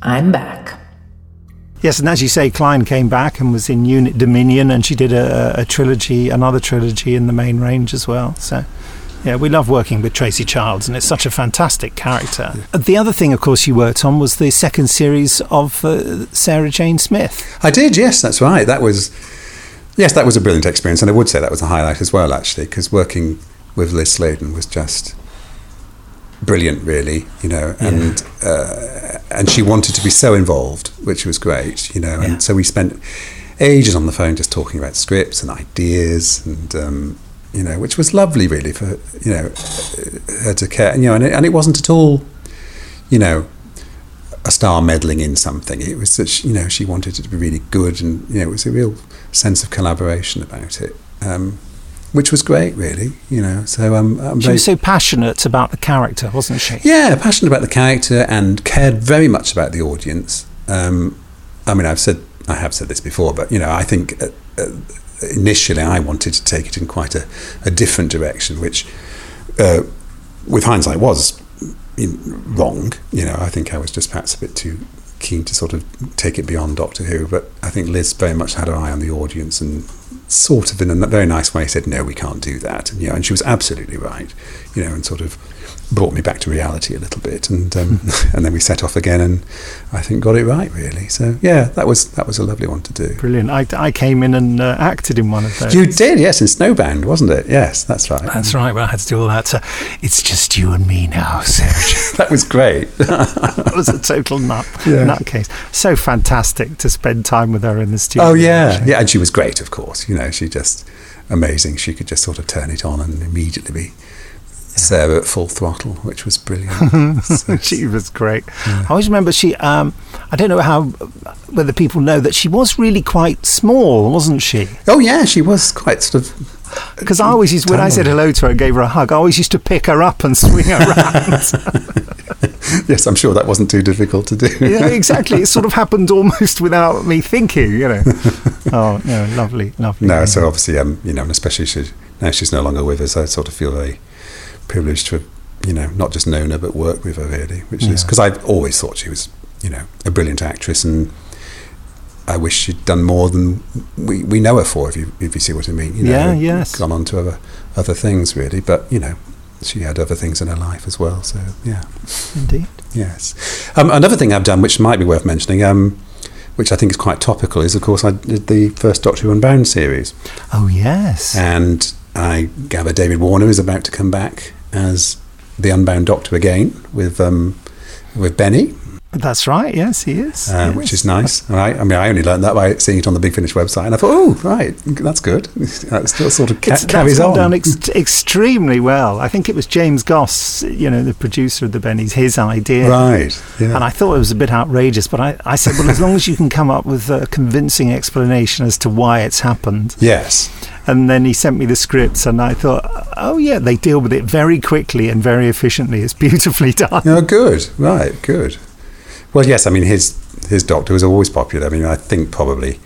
Speaker 8: I'm back.
Speaker 1: Yes, and as you say, Klein came back and was in Unit Dominion, and she did a, a trilogy, another trilogy in the main range as well. So, yeah, we love working with Tracey Childs, and it's such a fantastic character. The other thing, of course, you worked on was the second series of uh, Sarah Jane Smith.
Speaker 22: I did, yes, that's right. That was, yes, that was a brilliant experience, and I would say that was a highlight as well, actually, because working with Liz Sladen was just brilliant, really, you know, and uh, and she wanted to be so involved, which was great, you know,
Speaker 1: Yeah.
Speaker 22: and so we spent ages on the phone just talking about scripts and ideas, and um, you know, which was lovely, really, for you know her to care, and you know, and it, and it wasn't at all, you know, a star meddling in something. It was that she, you know she wanted it to be really good, and you know it was a real sense of collaboration about it, um, which was great, really. You know, so um, I'm
Speaker 1: She
Speaker 22: very
Speaker 1: was so passionate about the character, wasn't she?
Speaker 22: yeah passionate about the character and cared very much about the audience. Um, I mean, I've said I have said this before, but you know, I think uh, uh, initially I wanted to take it in quite a, a different direction, which, uh, with hindsight, was wrong. You know, I think I was just perhaps a bit too keen to sort of take it beyond Doctor Who. But I think Liz very much had her eye on the audience and sort of in a very nice way said, no, we can't do that. And, you know, and she was absolutely right, you know, and sort of brought me back to reality a little bit. And um, and then we set off again and I think got it right, really. So, yeah, that was that was a lovely one to do.
Speaker 1: Brilliant. I, I came in and uh, acted in one of those.
Speaker 22: You did, yes, in Snowbound, wasn't it? Yes, that's right.
Speaker 1: That's right. Well, I had to do all that. So it's just you and me now, Serge.
Speaker 22: that was great.
Speaker 1: that was a total nut
Speaker 22: Yeah.
Speaker 1: nutcase. So fantastic to spend time with her in the studio.
Speaker 22: Oh yeah, yeah, and she was great, of course. You know, she just amazing. She could just sort of turn it on and immediately be Sarah at full throttle, which was brilliant. So-
Speaker 1: she was great. I always remember she. Um, I don't know how whether people know that she was really quite small, wasn't she?
Speaker 22: oh yeah, she was quite sort of.
Speaker 1: Because I always used when I said hello to her and gave her a hug, I always used to pick her up and swing her around.
Speaker 22: yes, I'm sure that wasn't too difficult to do.
Speaker 1: yeah, exactly. It sort of happened almost without me thinking. You know. Oh, no, lovely, lovely.
Speaker 22: No, so obviously, um, you know, and especially she, now she's no longer with us, I sort of feel very privileged to have, you know, not just known her but worked with her really, which is because I've always thought she was, you know, a brilliant actress, and I wish she'd done more than we, we know her for. If you if you see what I mean, you know,
Speaker 1: Yeah, yes.
Speaker 22: gone on to other other things really, but you know, she had other things in her life as well. So yeah.
Speaker 1: Indeed.
Speaker 22: Yes. Um, another thing I've done, which might be worth mentioning, um, which I think is quite topical, is of course I did the first Doctor Who Unbound series,
Speaker 1: Oh yes.
Speaker 22: and I gather David Warner is about to come back as the Unbound Doctor again with um, with Benny,
Speaker 1: That's right. Yes, he is.
Speaker 22: uh,
Speaker 1: yes.
Speaker 22: which is nice. And I, I mean, I only learned that by seeing it on the Big Finish website, and I thought, oh, right, that's good. That still sort of ca-
Speaker 1: It's,
Speaker 22: carries on.
Speaker 1: down ex- extremely well. I think it was James Goss, you know, the producer of the Bennies, his idea.
Speaker 22: Right, yeah.
Speaker 1: And I thought it was a bit outrageous, but I, I said, well, as long as you can come up with a convincing explanation as to why it's happened.
Speaker 22: Yes.
Speaker 1: And then he sent me the scripts, and I thought, oh, yeah, they deal with it very quickly and very efficiently. It's beautifully done.
Speaker 22: Oh, good. Right, good. Well, yes, I mean, his his Doctor was always popular. I mean, I think probably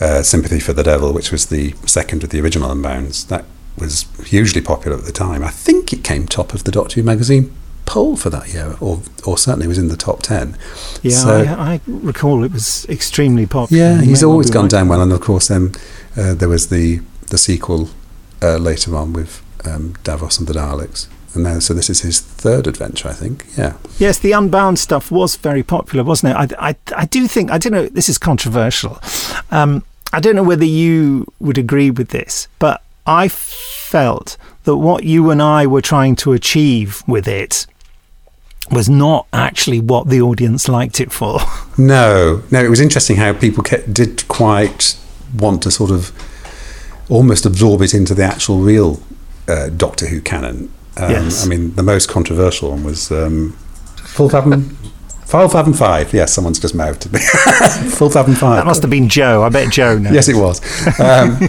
Speaker 22: uh, Sympathy for the Devil, which was the second of the original Unbounds, that was hugely popular at the time. I think it came top of the Doctor Who magazine poll for that year, or or certainly was in the top ten.
Speaker 1: Yeah,
Speaker 22: So-
Speaker 1: I, I recall it was extremely popular.
Speaker 22: yeah, he's always gone
Speaker 1: right.
Speaker 22: down well, and of course, then uh, there was the the sequel uh, later on with um, Davros and the Daleks, and now so this is his third adventure, I think. Yeah.
Speaker 1: Yes, the Unbound stuff was very popular, wasn't it? I, I, I do think, I don't know, this is controversial. Um, I don't know whether you would agree with this, but I felt that what you and I were trying to achieve with it was not actually what the audience liked it for.
Speaker 22: No, no. It was interesting how people kept, did quite want to sort of almost absorb it into the actual real uh, Doctor Who canon. Um,
Speaker 1: Yes.
Speaker 22: I mean, the most controversial one was um, Full Fathom. Full Fathom Five. Yes, someone's just mouthed me. Full Fathom Five.
Speaker 1: That must have been Joe. I bet Joe knows.
Speaker 22: Yes, it was. Um,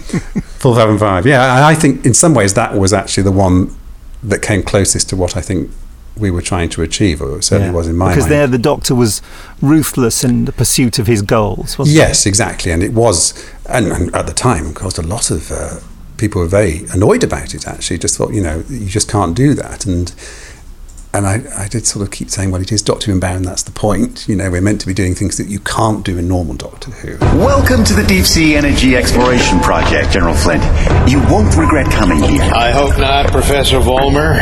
Speaker 22: Full Fathom Five. Yeah, and I think in some ways that was actually the one that came closest to what I think we were trying to achieve, or it certainly
Speaker 1: Yeah.
Speaker 22: was in my
Speaker 1: because
Speaker 22: mind.
Speaker 1: there the doctor was ruthless in the pursuit of his goals, wasn't
Speaker 22: Yes, exactly, and it was, and, and at the time, caused a lot of uh, people were very annoyed about it. Actually, just thought, you know, you just can't do that, and and I, I did sort of keep saying, well, it is Doctor Who Unbound. That's the point. You know, we're meant to be doing things that you can't do in normal Doctor Who.
Speaker 32: Welcome to the Deep Sea Energy Exploration Project, General Flint. You won't regret coming here.
Speaker 33: I hope not, Professor Volmer.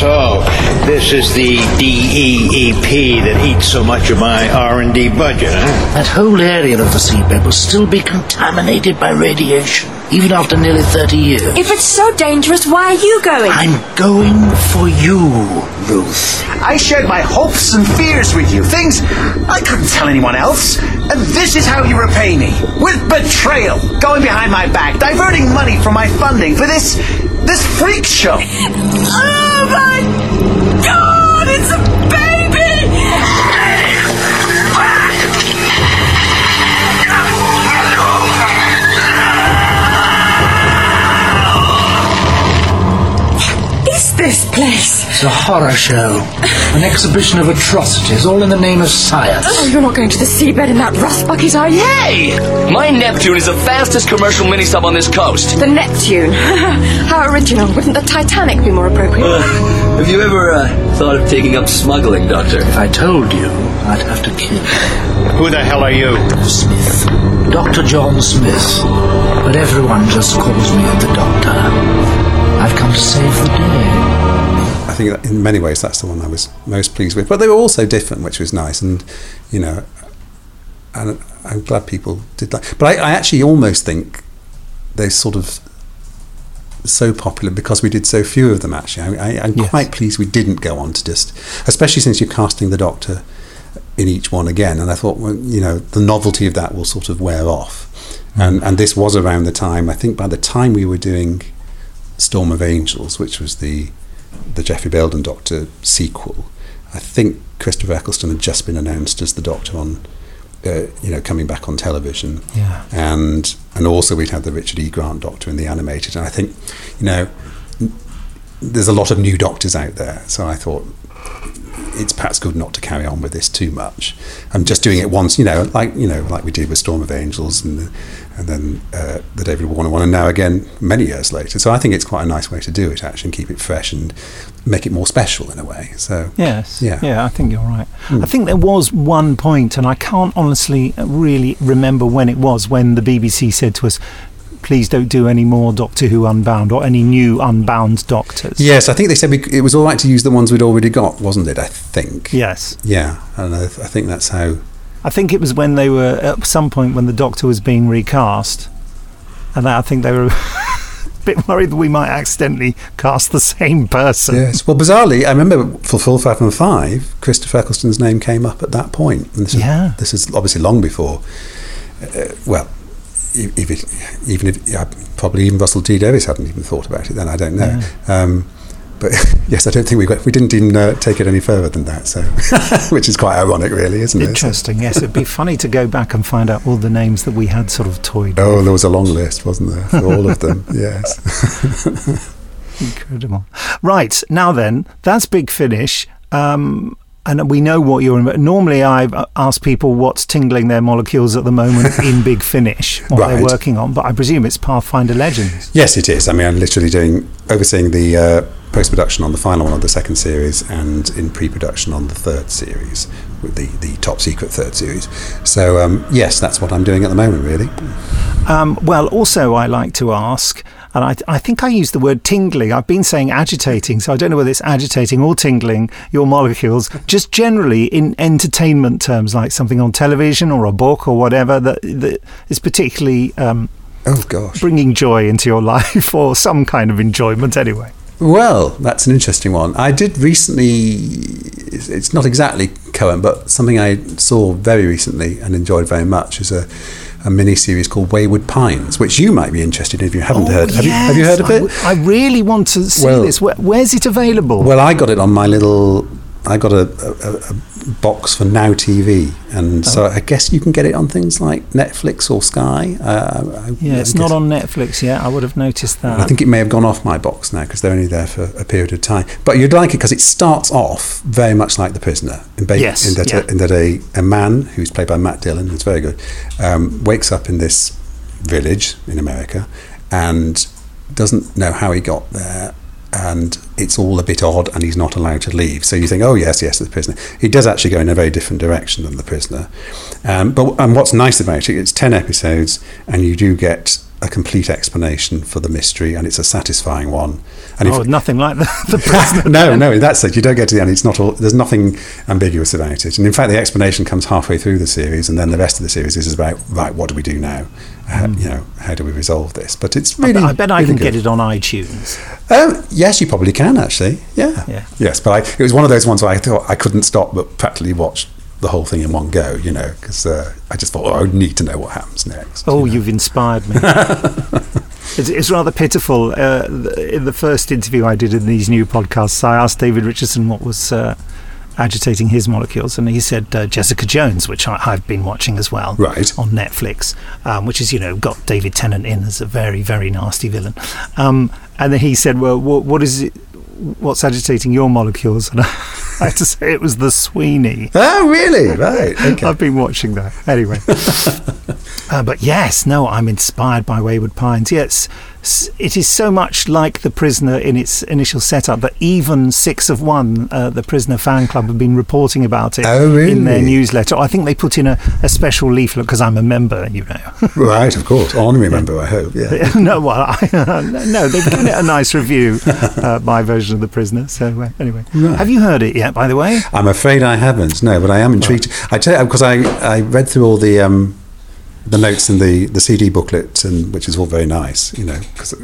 Speaker 33: So, this is the DEEP that eats so much of my R&D budget, huh?
Speaker 34: That whole area of the seabed will still be contaminated by radiation, even after nearly 30 years.
Speaker 3: If it's so dangerous, why are you going?
Speaker 34: I'm going for you, Ruth.
Speaker 32: I shared my hopes and fears with you, things I couldn't tell anyone else. And this is how you repay me. With betrayal, going behind my back, diverting money from my funding for this this freak show.
Speaker 3: Oh my god, it's a baby!
Speaker 34: Is this place? It's a horror show. An exhibition of atrocities, all in the name of science.
Speaker 3: Oh, you're not going to the seabed in that rust bucket, are you?
Speaker 34: Hey!
Speaker 35: My Neptune is the fastest commercial mini sub on this coast.
Speaker 3: The Neptune. How original. Wouldn't the Titanic be more appropriate?
Speaker 35: Have you ever uh, thought of taking up smuggling, Doctor?
Speaker 34: If I told you, I'd have to kill. you.
Speaker 33: Who the hell are you?
Speaker 34: Smith. Dr. John Smith. But everyone just calls me the Doctor. I've come to save the day.
Speaker 22: I think in many ways that's the one I was most pleased with. But they were also different, which was nice. And, you know, and I'm glad people did that. But I, I actually almost think they're sort of so popular because we did so few of them, actually. I, I, I'm
Speaker 1: Yes.
Speaker 22: quite pleased we didn't go on to just, especially since you're casting the Doctor in each one again. And I thought, well, you know, the novelty of that will sort of wear off. Mm. And, and this was around the time, I think by the time we were doing Storm of Angels, which was the the Geoffrey Bayldon Doctor sequel, I think Christopher Eccleston had just been announced as the Doctor on, uh, you know, coming back on television.
Speaker 1: Yeah.
Speaker 22: And and also we'd had the Richard E. Grant Doctor in the animated, and I think, you know, n- there's a lot of new Doctors out there, so I thought it's perhaps good not to carry on with this too much. I'm just doing it once, you know, like you know, like we did with Storm of Angels and and then uh, the David Warner one, and now again many years later. So I think it's quite a nice way to do it actually, and keep it fresh and make it more special in a way. So
Speaker 1: Yes.
Speaker 22: yeah,
Speaker 1: Yeah, I think you're right.
Speaker 22: Hmm.
Speaker 1: I think there was one point, and I can't honestly really remember when it was, when the BBC said to us, please don't do any more Doctor Who Unbound or any new Unbound Doctors.
Speaker 22: Yes, I think they said we, it was all right to use the ones we'd already got, wasn't it? I think.
Speaker 1: Yes.
Speaker 22: Yeah, and I, I think that's how.
Speaker 1: I think it was when they were, at some point when the Doctor was being recast, and I think they were a bit worried that we might accidentally cast the same person.
Speaker 22: Yes. Well, bizarrely, I remember for Full Fathom Five, Christopher Eccleston's name came up at that point. And this is,
Speaker 1: Yeah.
Speaker 22: This is obviously long before. Uh, well, e- if even if yeah, probably even Russell T Davies hadn't even thought about it then. I don't know. Um, but yes, I don't think we got, we didn't even uh, take it any further than that. So, which is quite ironic, really, isn't it?
Speaker 1: Interesting, yes. It'd be funny to go back and find out all the names that we had sort of toyed
Speaker 22: Oh, there was a long list, wasn't there, for all of them? Yes.
Speaker 1: Incredible. Right, now then, that's Big Finish. Um, and we know what you're in. Normally, I ask people what's tingling their molecules at the moment in Big Finish, what they're working on. But I presume it's Pathfinder Legends.
Speaker 22: Yes, it is. I mean, I'm literally doing overseeing the uh, post production on the final one of the second series and in pre production on the third series with the, the top secret third series. So um, yes, that's what I'm doing at the moment, really.
Speaker 1: Um, well, also, I like to ask, and I, I think I used the word tingling. I've been saying agitating, so I don't know whether it's agitating or tingling your molecules, just generally in entertainment terms, like something on television or a book or whatever that, that is particularly. Um,
Speaker 22: oh, gosh.
Speaker 1: Bringing joy into your life or some kind of enjoyment, anyway.
Speaker 22: Well, that's an interesting one. I did recently, it's it's not exactly Cohen, but something I saw very recently and enjoyed very much is a, a mini series called Wayward Pines, which you might be interested in if you haven't oh, heard. Have, you, have you heard of
Speaker 1: Oh, I
Speaker 22: it?
Speaker 1: w- I really want to see
Speaker 22: Well-
Speaker 1: this. Where, where's it available?
Speaker 22: Well, I got it on my little. I got a, a, a box for Now TV, and so
Speaker 1: Oh.
Speaker 22: I guess you can get it on things like Netflix or Sky. Uh, I,
Speaker 1: yeah, it's
Speaker 22: I
Speaker 1: not on Netflix yet. I would have noticed that.
Speaker 22: I think it may have gone off my box now because they're only there for a period of time. But you'd like it because it starts off very much like The Prisoner. In, ba-
Speaker 1: Yes,
Speaker 22: in that,
Speaker 1: yeah.
Speaker 22: in that a, a man who's played by Matt Dillon, who's very good, um, wakes up in this village in America and doesn't know how he got there. And it's all a bit odd, and he's not allowed to leave. So you think, oh yes, yes, the prisoner. He does actually go in a very different direction than the prisoner. Um, but and what's nice about it, it's ten episodes, and you do get a complete explanation for the mystery, and it's a satisfying one. And
Speaker 1: oh, nothing like the, the prisoner.
Speaker 22: no, no, in that sense, you don't get to the end. It's not all. There's nothing ambiguous about it, and in fact, the explanation comes halfway through the series, and then the rest of the series is about right. What do we do now? Uh, You know, how do we resolve this? But it's
Speaker 1: I
Speaker 22: really.
Speaker 1: bet, I, bet I can
Speaker 22: good.
Speaker 1: get it on iTunes.
Speaker 22: Um, yes, you probably can actually. Yeah.
Speaker 1: Yeah.
Speaker 22: Yes, but I, it was one of those ones where I thought I couldn't stop but practically watched the whole thing in one go. You know, because uh, I just thought oh, I need to know what happens next.
Speaker 1: Oh, you've inspired me. it's, it's rather pitiful. Uh, in the first interview I did in these new podcasts, I asked David Richardson what was uh, agitating his molecules, and he said uh, Jessica Jones, which I, I've been watching as well,
Speaker 22: Right.
Speaker 1: on Netflix, um, which is you know got David Tennant in as a very very nasty villain. Um, and then he said, "Well, what, what is it?" What's agitating your molecules? And I had to say it was the Sweeney.
Speaker 22: Oh, really? Right. Okay.
Speaker 1: I've been watching that. Anyway. uh, but yes, no, I'm inspired by Wayward Pines. Yes, s- it is so much like the prisoner in its initial setup that even Six of One, uh, the prisoner fan club, have been reporting about it
Speaker 22: Oh,
Speaker 1: in their newsletter. I think they put in a, a special leaflet because I'm a member, you know.
Speaker 22: right, of course. Honorary member, I hope. Yeah.
Speaker 1: no, well, I, no, they've given it a nice review, uh, my version of the prisoner. So uh, anyway,
Speaker 22: Right.
Speaker 1: have you heard it yet? By the way,
Speaker 22: I'm afraid I haven't. No, but I am intrigued. I tell you because I, I read through all the um, the notes in the, the CD booklet, and which is all very nice. You know, because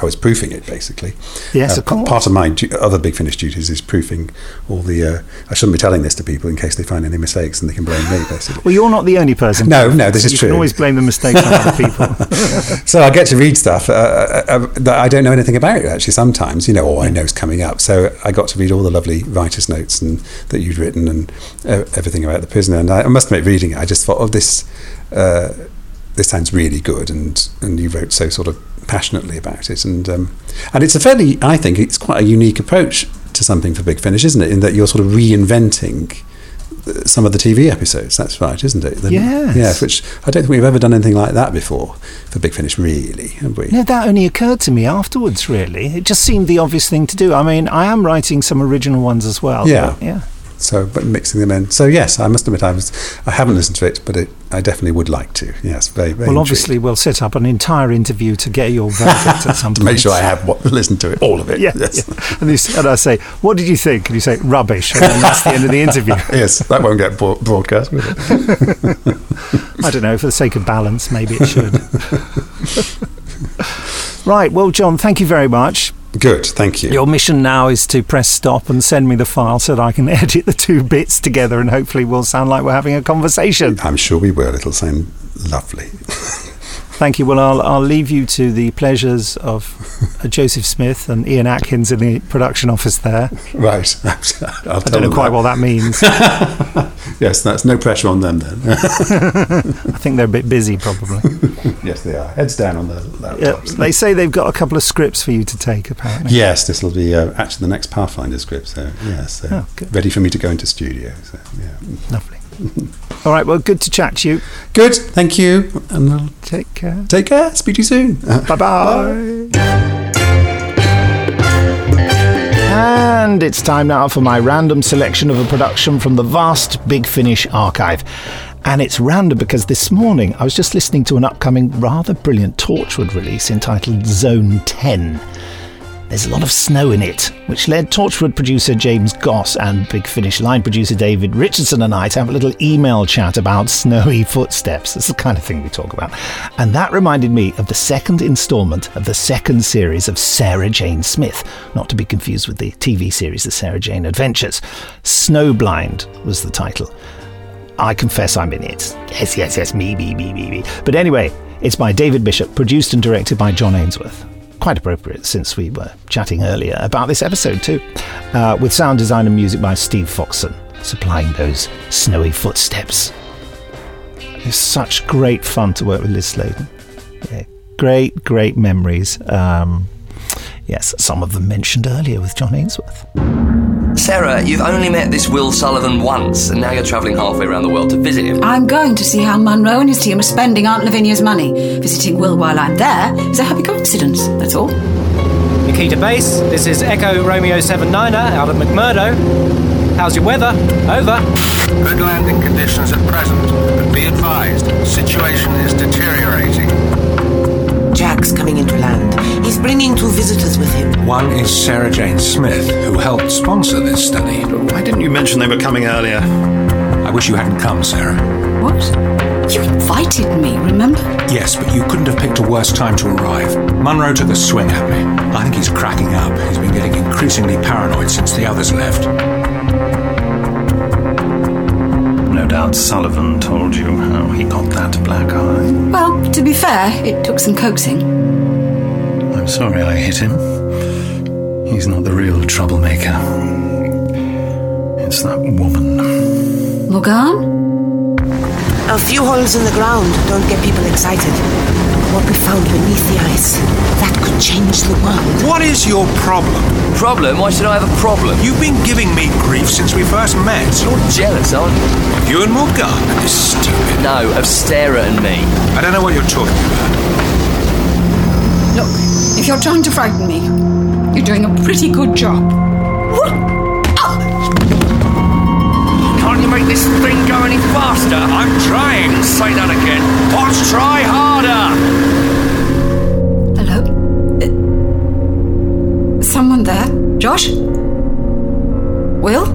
Speaker 22: I was proofing it basically.
Speaker 1: Yes,
Speaker 22: Uh,
Speaker 1: of
Speaker 22: p-
Speaker 1: course.
Speaker 22: Part of my du- other Big Finish duties is proofing all the. Uh, I shouldn't be telling this to people in case they find any mistakes and they can blame me, basically.
Speaker 1: well, you're not the only person.
Speaker 22: No, no, this is
Speaker 1: you
Speaker 22: true.
Speaker 1: You can always blame the mistakes on other people.
Speaker 22: so I get to read stuff uh, uh, uh, that I don't know anything about actually sometimes, you know, or I know is coming up. So I got to read all the lovely writer's notes and that you'd written and uh, everything about the prisoner. And I, I must admit, reading it, I just thought, oh, this uh, this sounds really good, and and you wrote so sort of passionately about it, and um, and it's a fairly, I think, it's quite a unique approach to something for Big Finish, isn't it? In that you're sort of reinventing uh, some of the TV episodes. That's right, isn't it? The-
Speaker 1: Yes.
Speaker 22: Yes, which I don't think we've ever done anything like that before for Big Finish, really, have we?
Speaker 1: No, that only occurred to me afterwards, really. It just seemed the obvious thing to do. I mean, I am writing some original ones as well.
Speaker 22: Yeah.
Speaker 1: yeah.
Speaker 22: So, but mixing them in. So, yes, I must admit, I was, I haven't listened to it, but it, I definitely would like to. Yes, very, very.
Speaker 1: Well,
Speaker 22: intrigued.
Speaker 1: obviously, we'll set up an entire interview to get your verdict at some point.
Speaker 22: to make sure I have what, listened to it, all of it.
Speaker 1: Yeah,
Speaker 22: yes.
Speaker 1: yeah. And, you, and I say, "What did you think?" And you say, "Rubbish," and then that's the end of the interview.
Speaker 22: yes, that won't get bro- broadcast, will it?
Speaker 1: I don't know. For the sake of balance, maybe it should. right. Well, John, thank you very much.
Speaker 22: Good, thank you.
Speaker 1: Your mission now is to press stop and send me the file so that I can edit the two bits together, and hopefully, we'll sound like we're having a conversation.
Speaker 22: I'm sure we will. It'll sound lovely.
Speaker 1: Thank you. Well, I'll, I'll leave you to the pleasures of uh, Joseph Smith and Ian Atkins in the production office there.
Speaker 22: Right. I'll
Speaker 1: I don't know quite what that means.
Speaker 22: yes, that's no pressure on them then.
Speaker 1: I think they're a bit busy, probably.
Speaker 22: yes, they are. Heads down on the
Speaker 1: Yeah,
Speaker 22: laptops.
Speaker 1: they say they've got a couple of scripts for you to take, apparently.
Speaker 22: Yes, this will be uh, actually the next Pathfinder script. So yes, so
Speaker 1: Oh,
Speaker 22: ready for me to go into studio. So yeah,
Speaker 1: Lovely. All right. Well, good to chat to you.
Speaker 22: good. Thank you, and I'll
Speaker 1: Take care.
Speaker 22: take care. Speak to you soon.
Speaker 1: Bye bye. And it's time now for my random selection of a production from the vast Big Finish archive. And it's random because this morning I was just listening to an upcoming rather brilliant Torchwood release entitled Zone 10. There's a lot of snow in it, which led Torchwood producer James Goss and Big Finish line producer David Richardson and I to have a little email chat about snowy footsteps. It's the kind of thing we talk about. And that reminded me of the second instalment of the second series of Sarah Jane Smith, not to be confused with the TV series The Sarah Jane Adventures. Snowblind was the title. I confess I'm in it. Yes, yes, yes, me, me, me, me, me. But anyway, it's by David Bishop, produced and directed by John Ainsworth. Quite appropriate since we were chatting earlier about this episode too. Uh, with sound design and music by Steve Foxon, supplying those snowy footsteps. It's such great fun to work with Liz Sladen. Yeah, great, great memories. Um, yes, some of them mentioned earlier with John Ainsworth.
Speaker 35: Sarah, you've only met this Will Sullivan once, and now you're travelling halfway around the world to visit him.
Speaker 23: I'm going to see how Munro and his team are spending Aunt Lavinia's money. Visiting Will while I'm there is a happy coincidence, that's all.
Speaker 36: Nikita Base, this is Echo Romeo 79er out of McMurdo. How's your weather? Over.
Speaker 37: Good landing conditions at present, but be advised, situation is deteriorating.
Speaker 38: Jack's coming into land. He's bringing two visitors with him.
Speaker 28: One is Sarah Jane Smith, who helped sponsor this study.
Speaker 39: Why didn't you mention they were coming earlier?
Speaker 28: I wish you hadn't come, Sarah.
Speaker 23: What? You invited me, remember?
Speaker 28: Yes, but you couldn't have picked a worse time to arrive. Munro took a swing at me. I think he's cracking up. He's been getting increasingly paranoid since the others left.
Speaker 39: Doubt Sullivan told you how he got that black eye.
Speaker 23: Well, to be fair, it took some coaxing.
Speaker 39: I'm sorry I hit him. He's not the real troublemaker. It's that woman.
Speaker 23: Morgan?
Speaker 38: A few holes in the ground don't get people excited. What we found beneath the ice, that could change the world.
Speaker 28: What is your problem?
Speaker 35: Problem? Why should I have a problem?
Speaker 28: You've been giving me grief since we first met.
Speaker 35: You're jealous, aren't you?
Speaker 28: You and Morgan are stupid.
Speaker 35: No, of Sarah and me.
Speaker 28: I don't know what you're talking about.
Speaker 35: Look, if
Speaker 23: you're trying to frighten me, you're doing a pretty good job.
Speaker 40: Make this thing go any faster? I'm trying. Say that again. Let's try harder.
Speaker 23: Hello? Uh, someone there? Josh? Will?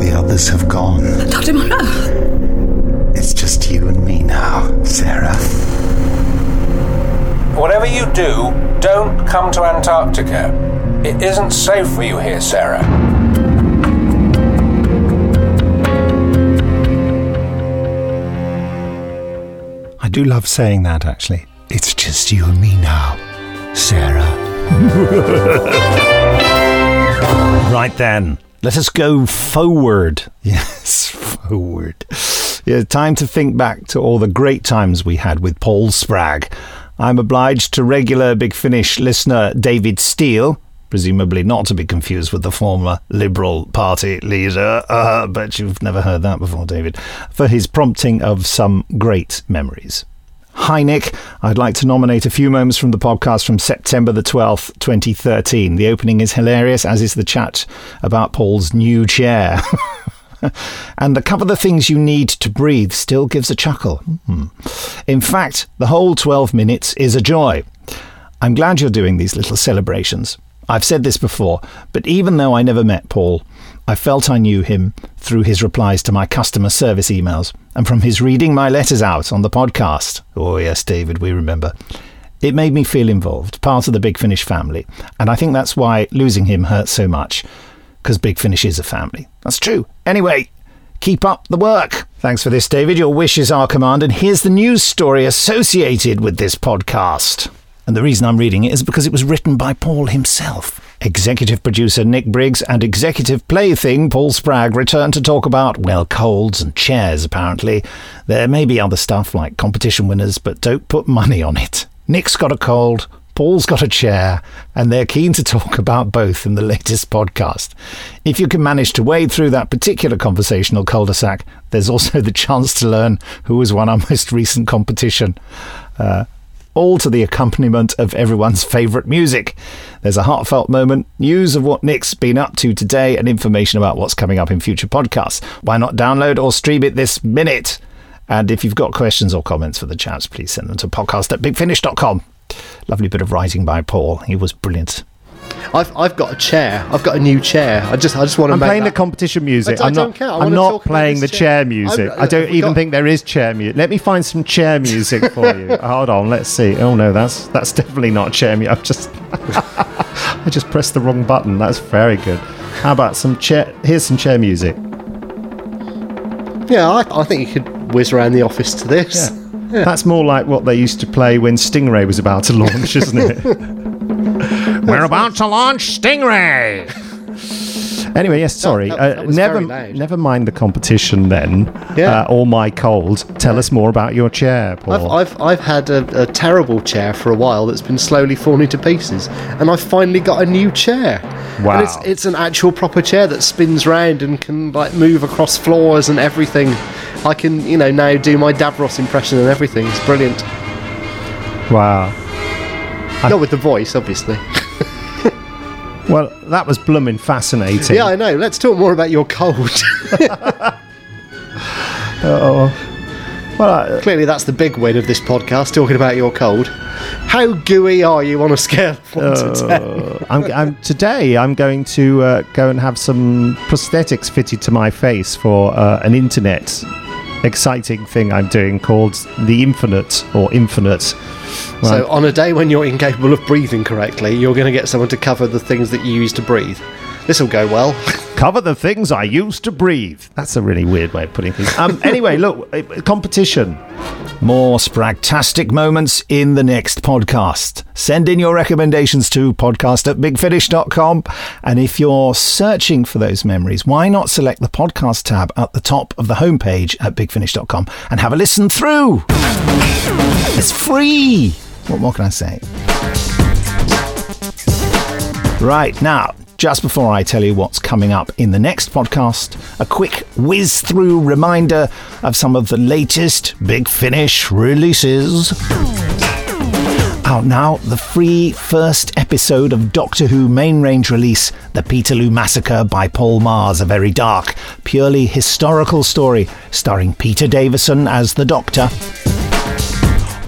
Speaker 1: The others have gone.
Speaker 23: Dr. Monroe?
Speaker 1: It's just you and me now, Sarah.
Speaker 28: Whatever you do, don't come to Antarctica. It isn't safe for you here, Sarah.
Speaker 1: Do love saying that, actually. It's just you and me now, Sarah. right then, let us go forward. Yes, forward. Yeah, time to think back to all the great times we had with Paul Spragg. I'm obliged to regular Big Finish listener David Steele, presumably not to be confused with the former Liberal Party leader, uh, but you've never heard that before, David, for his prompting of some great memories. Hi, Nick. I'd like to nominate a few moments from the podcast from September the 12th, 2013. The opening is hilarious, as is the chat about Paul's new chair. and the cover the things you need to breathe still gives a chuckle. Hmm. In fact, the whole 12 minutes is a joy. I'm glad you're doing these little celebrations. I've said this before, but even though I never met Paul, I felt I knew him through his replies to my customer service emails and from his reading my letters out on the podcast. Oh, yes, David, we remember. It made me feel involved, part of the Big Finish family, and I think that's why losing him hurt so much, because Big Finish is a family. That's true. Anyway, keep up the work. Thanks for this, David. Your wish is our command, and here's the news story associated with this podcast. And the reason I'm reading it is because it was written by Paul himself. Executive producer Nick Briggs and executive plaything Paul Spragg return to talk about, well, colds and chairs, apparently. There may be other stuff like competition winners, but don't put money on it. Nick's got a cold, Paul's got a chair, and they're keen to talk about both in the latest podcast. If you can manage to wade through that particular conversational cul de sac, there's also the chance to learn who has won our most recent competition. Uh, all to the accompaniment of everyone's favourite music. There's a heartfelt moment, news of what Nick's been up to today, and information about what's coming up in future podcasts. Why not download or stream it this minute? And if you've got questions or comments for the chats, please send them to podcast at bigfinish.com. Lovely bit of writing by Paul. He was brilliant.
Speaker 41: I've, I've got a chair. I've got a new chair. I just I just want to
Speaker 42: I'm playing
Speaker 41: that-
Speaker 42: the competition music.
Speaker 41: I, I
Speaker 42: I'm
Speaker 41: don't care. I
Speaker 42: I'm not playing the
Speaker 41: this
Speaker 42: chair music.
Speaker 41: I'm-
Speaker 42: I don't even
Speaker 41: got-
Speaker 42: think there is chair music. Let me find some chair music for you. Hold on. Let's see. Oh no, that's that's definitely not chair music. I've just I just pressed the wrong button. That's very good. How about some chair? Here's some chair music.
Speaker 41: Yeah, I, I think you could whiz around the office to this.
Speaker 42: That's more like what they used to play when Stingray was about to launch, isn't it? We're about to launch Stingray. Anyway, yes, sorry.
Speaker 41: that-
Speaker 42: uh,
Speaker 41: that was
Speaker 42: never,
Speaker 41: very loud.
Speaker 42: never mind the competition then.
Speaker 41: Yeah.
Speaker 42: Uh, or my cold. Tell us more about your chair,
Speaker 41: I've,
Speaker 42: Paul.
Speaker 41: I've, I've had a, a terrible chair for a while that's been slowly falling to pieces, and I've finally got a new chair.
Speaker 42: Wow.
Speaker 41: And it's, it's an actual proper chair that spins round and can like move across floors and everything. I can, you know, now do my Davros impression and everything. It's brilliant.
Speaker 42: wow.
Speaker 41: Not with the voice, obviously.
Speaker 42: Well, that was blooming fascinating.
Speaker 41: yeah, I know. Let's talk more about your cold.
Speaker 42: Oh. Well,
Speaker 41: clearly that's the big win of this podcast. Talking about your cold. How gooey are you on a scale of one to ten?
Speaker 42: Uh, I'm, I'm, today I'm going to uh, go and have some prosthetics fitted to my face for uh, an internet exciting thing I'm doing called the Infinite or Infinite.
Speaker 41: So on a day when you're incapable of breathing correctly, you're going to get someone to cover the things that you use to breathe. This will go well.
Speaker 42: Cover the things I used to breathe. That's a really weird way of putting things. Um, anyway, look, uh, competition.
Speaker 1: More Spragg-tastic moments in the next podcast. Send in your recommendations to podcast at bigfinish.com. And if you're searching for those memories, why not select the podcast tab at the top of the homepage at bigfinish.com and have a listen through? It's free. What more can I say? Right, now, just before I tell you what's coming up in the next podcast, a quick whiz through reminder of some of the latest Big Finish releases. Out now, the free first episode of Doctor Who main range release, The Peterloo Massacre by Paul Magrs, a very dark, purely historical story starring Peter Davison as the Doctor.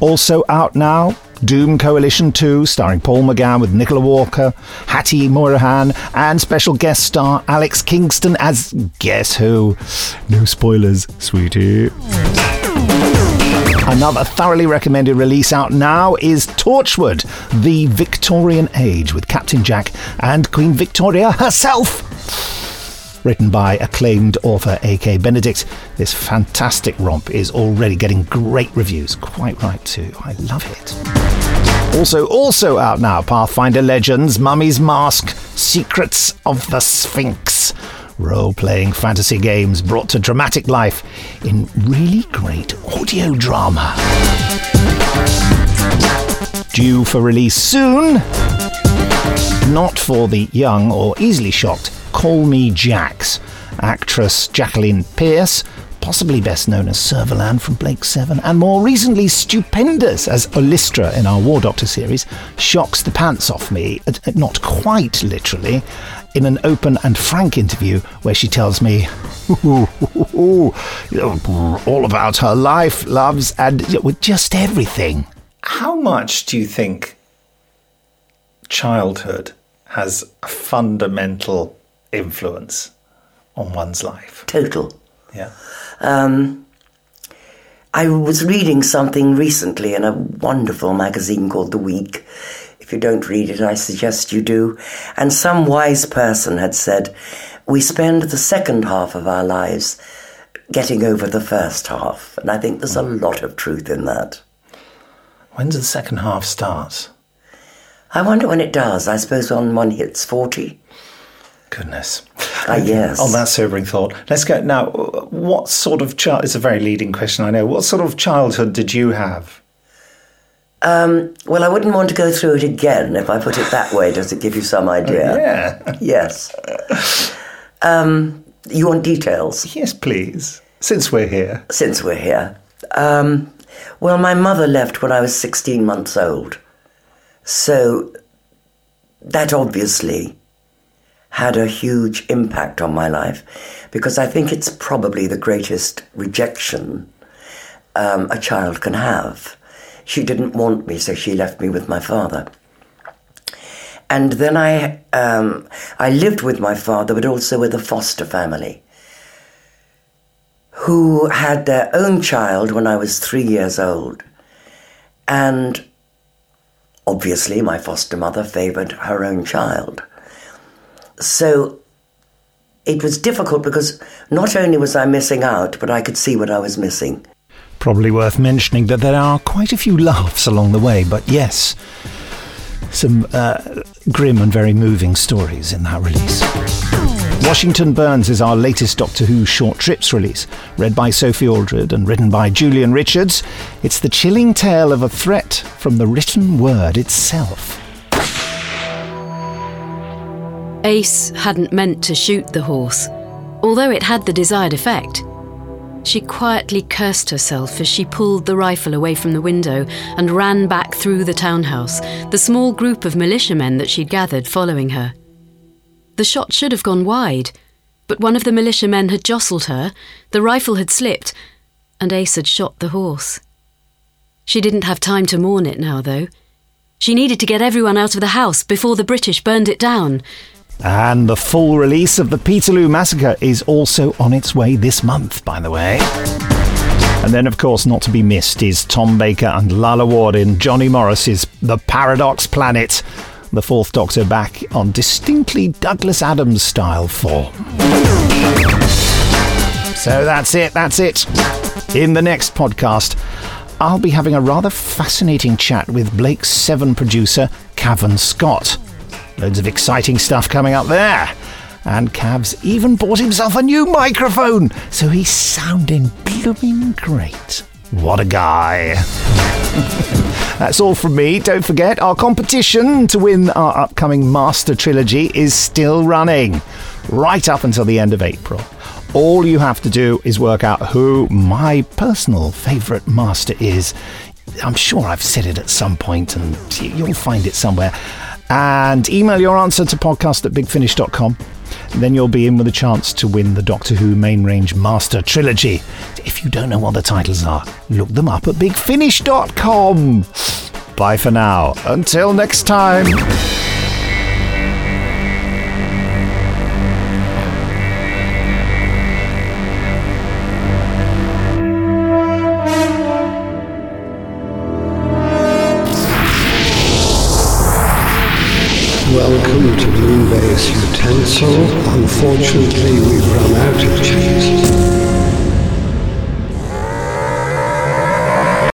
Speaker 1: Also out now, Doom Coalition 2, starring Paul McGann with Nicola Walker, Hattie Morahan, and special guest star Alex Kingston as Guess Who? No spoilers, sweetie. Another thoroughly recommended release out now is Torchwood, The Victorian Age, with Captain Jack and Queen Victoria herself. Written by acclaimed author A.K. Benedict, this fantastic romp is already getting great reviews. Quite right, too. I love it. Also, also out now, Pathfinder Legends, Mummy's Mask, Secrets of the Sphinx. Role playing fantasy games brought to dramatic life in really great audio drama. Due for release soon. Not for the young or easily shocked, Call Me Jax. Actress Jacqueline Pearce, possibly best known as Servalan from Blake 7, and more recently stupendous as Ollistra in our War Doctor series, shocks the pants off me, uh, not quite literally, in an open and frank interview where she tells me all about her life, loves, and just everything. How much do you think childhood has a fundamental influence on one's life?
Speaker 43: Total.
Speaker 1: Yeah.
Speaker 43: Um, I was reading something recently in a wonderful magazine called The Week. If you don't read it, I suggest you do. And some wise person had said, We spend the second half of our lives getting over the first half. And I think there's a lot of truth in that.
Speaker 1: When does the second half start?
Speaker 43: I wonder when it does. I suppose when one hits 40.
Speaker 1: Goodness.
Speaker 43: Ah, yes.
Speaker 1: On that sobering thought, let's go now. What sort of child? It's a very leading question, I know. What sort of childhood did you have?
Speaker 43: Um, well, I wouldn't want to go through it again if I put it that way. Does it give you some idea?
Speaker 1: Yeah.
Speaker 43: Yes. Um, you want details?
Speaker 1: Yes, please. Since we're here.
Speaker 43: Since we're here. Um, well, my mother left when I was 16 months old. So that obviously had a huge impact on my life because I think it's probably the greatest rejection um, a child can have. She didn't want me, so she left me with my father. And then I, um, I lived with my father, but also with a foster family who had their own child when I was three years old. And obviously, my foster mother favoured her own child. So it was difficult because not only was I missing out, but I could see what I was missing.
Speaker 1: Probably worth mentioning that there are quite a few laughs along the way, but yes, some uh, grim and very moving stories in that release. Washington Burns is our latest Doctor Who short trips release, read by Sophie Aldred and written by Julian Richards. It's the chilling tale of a threat from the written word itself.
Speaker 44: Ace hadn't meant to shoot the horse, although it had the desired effect. She quietly cursed herself as she pulled the rifle away from the window and ran back through the townhouse, the small group of militiamen that she'd gathered following her. The shot should have gone wide, but one of the militiamen had jostled her, the rifle had slipped, and Ace had shot the horse. She didn't have time to mourn it now, though. She needed to get everyone out of the house before the British burned it down.
Speaker 1: And the full release of the Peterloo Massacre is also on its way this month, by the way. And then, of course, not to be missed is Tom Baker and Lalla Ward in Jonny Morris's The Paradox Planet. The Fourth Doctor back on distinctly Douglas Adams style form. So that's it, that's it. In the next podcast, I'll be having a rather fascinating chat with Blake's 7 producer, Cavan Scott. Loads of exciting stuff coming up there. And Cav's even bought himself a new microphone, so he's sounding blooming great. What a guy. That's all from me. Don't forget, our competition to win our upcoming Master Trilogy is still running, right up until the end of April. All you have to do is work out who my personal favourite master is. I'm sure I've said it at some point and you'll find it somewhere. And email your answer to podcast at bigfinish.com. Then you'll be in with a chance to win the Doctor Who Main Range Master Trilogy. If you don't know what the titles are, look them up at bigfinish.com. Bye for now. Until next time.
Speaker 45: Moonbase Unfortunately,